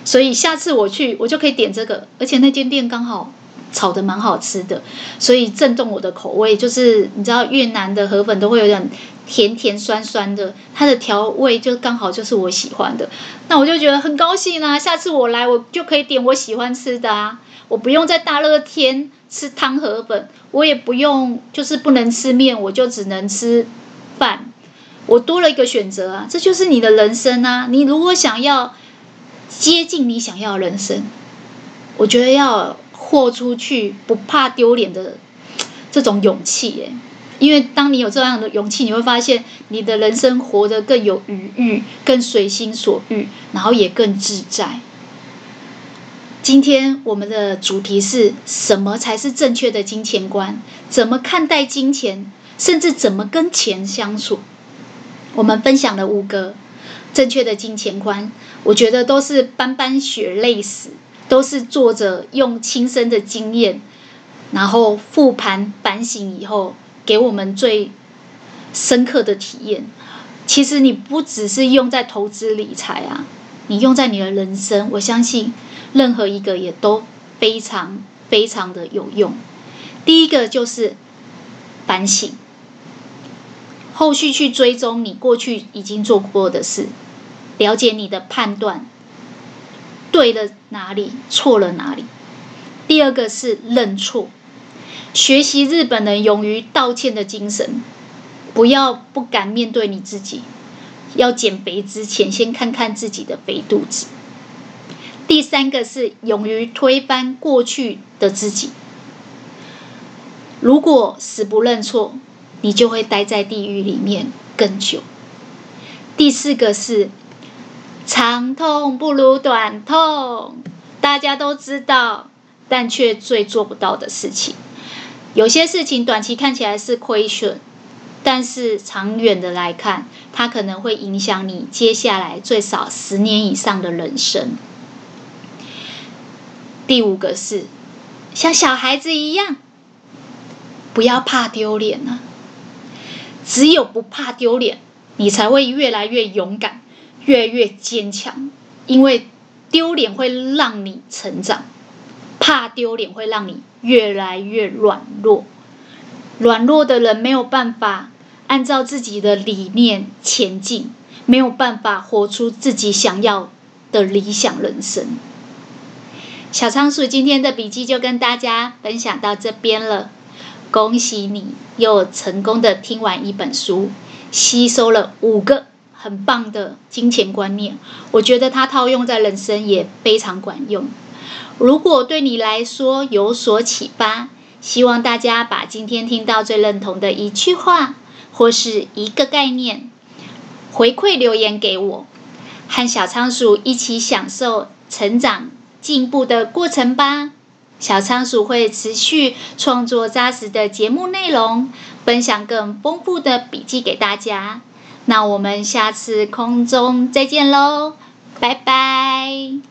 [SPEAKER 1] 所以下次我去，我就可以点这个。而且那间店刚好炒得蛮好吃的，所以震动我的口味。就是你知道越南的河粉都会有点甜甜酸酸的，它的调味就刚好就是我喜欢的。那我就觉得很高兴啦。下次我来，我就可以点我喜欢吃的啊，我不用在大热天。”吃汤河粉，我也不用，就是不能吃面，我就只能吃饭，我多了一个选择啊！这就是你的人生啊！你如果想要接近你想要的人生，我觉得要豁出去，不怕丢脸的这种勇气耶。因为当你有这样的勇气，你会发现你的人生活得更有余裕，更随心所欲，然后也更自在。今天我们的主题是什么才是正确的金钱观？怎么看待金钱？甚至怎么跟钱相处？我们分享了五个正确的金钱观，我觉得都是斑斑血泪史，都是作者用亲身的经验，然后复盘反省以后，给我们最深刻的体验。其实你不只是用在投资理财啊，你用在你的人生，我相信。任何一个也都非常非常的有用。第一个就是反省，后续去追踪你过去已经做过的事，了解你的判断对了哪里，错了哪里。第二个是认错，学习日本人勇于道歉的精神，不要不敢面对你自己。要减肥之前，先看看自己的肥肚子。第三个是勇于推翻过去的自己。如果死不认错，你就会待在地狱里面更久。第四个是长痛不如短痛，大家都知道，但却最做不到的事情。有些事情短期看起来是亏损，但是长远的来看，它可能会影响你接下来最少十年以上的人生。第五个是像小孩子一样，不要怕丢脸啊！只有不怕丢脸，你才会越来越勇敢，越来越坚强。因为丢脸会让你成长，怕丢脸会让你越来越软弱。软弱的人没有办法按照自己的理念前进，没有办法活出自己想要的理想人生。小仓鼠今天的笔记就跟大家分享到这边了，恭喜你又成功的听完一本书，吸收了五个很棒的金钱观念，我觉得它套用在人生也非常管用。如果对你来说有所启发，希望大家把今天听到最认同的一句话或是一个概念回馈留言给我，和小仓鼠一起享受成长。进步的过程吧，小仓鼠会持续创作扎实的节目内容，分享更丰富的笔记给大家。那我们下次空中再见喽，拜拜。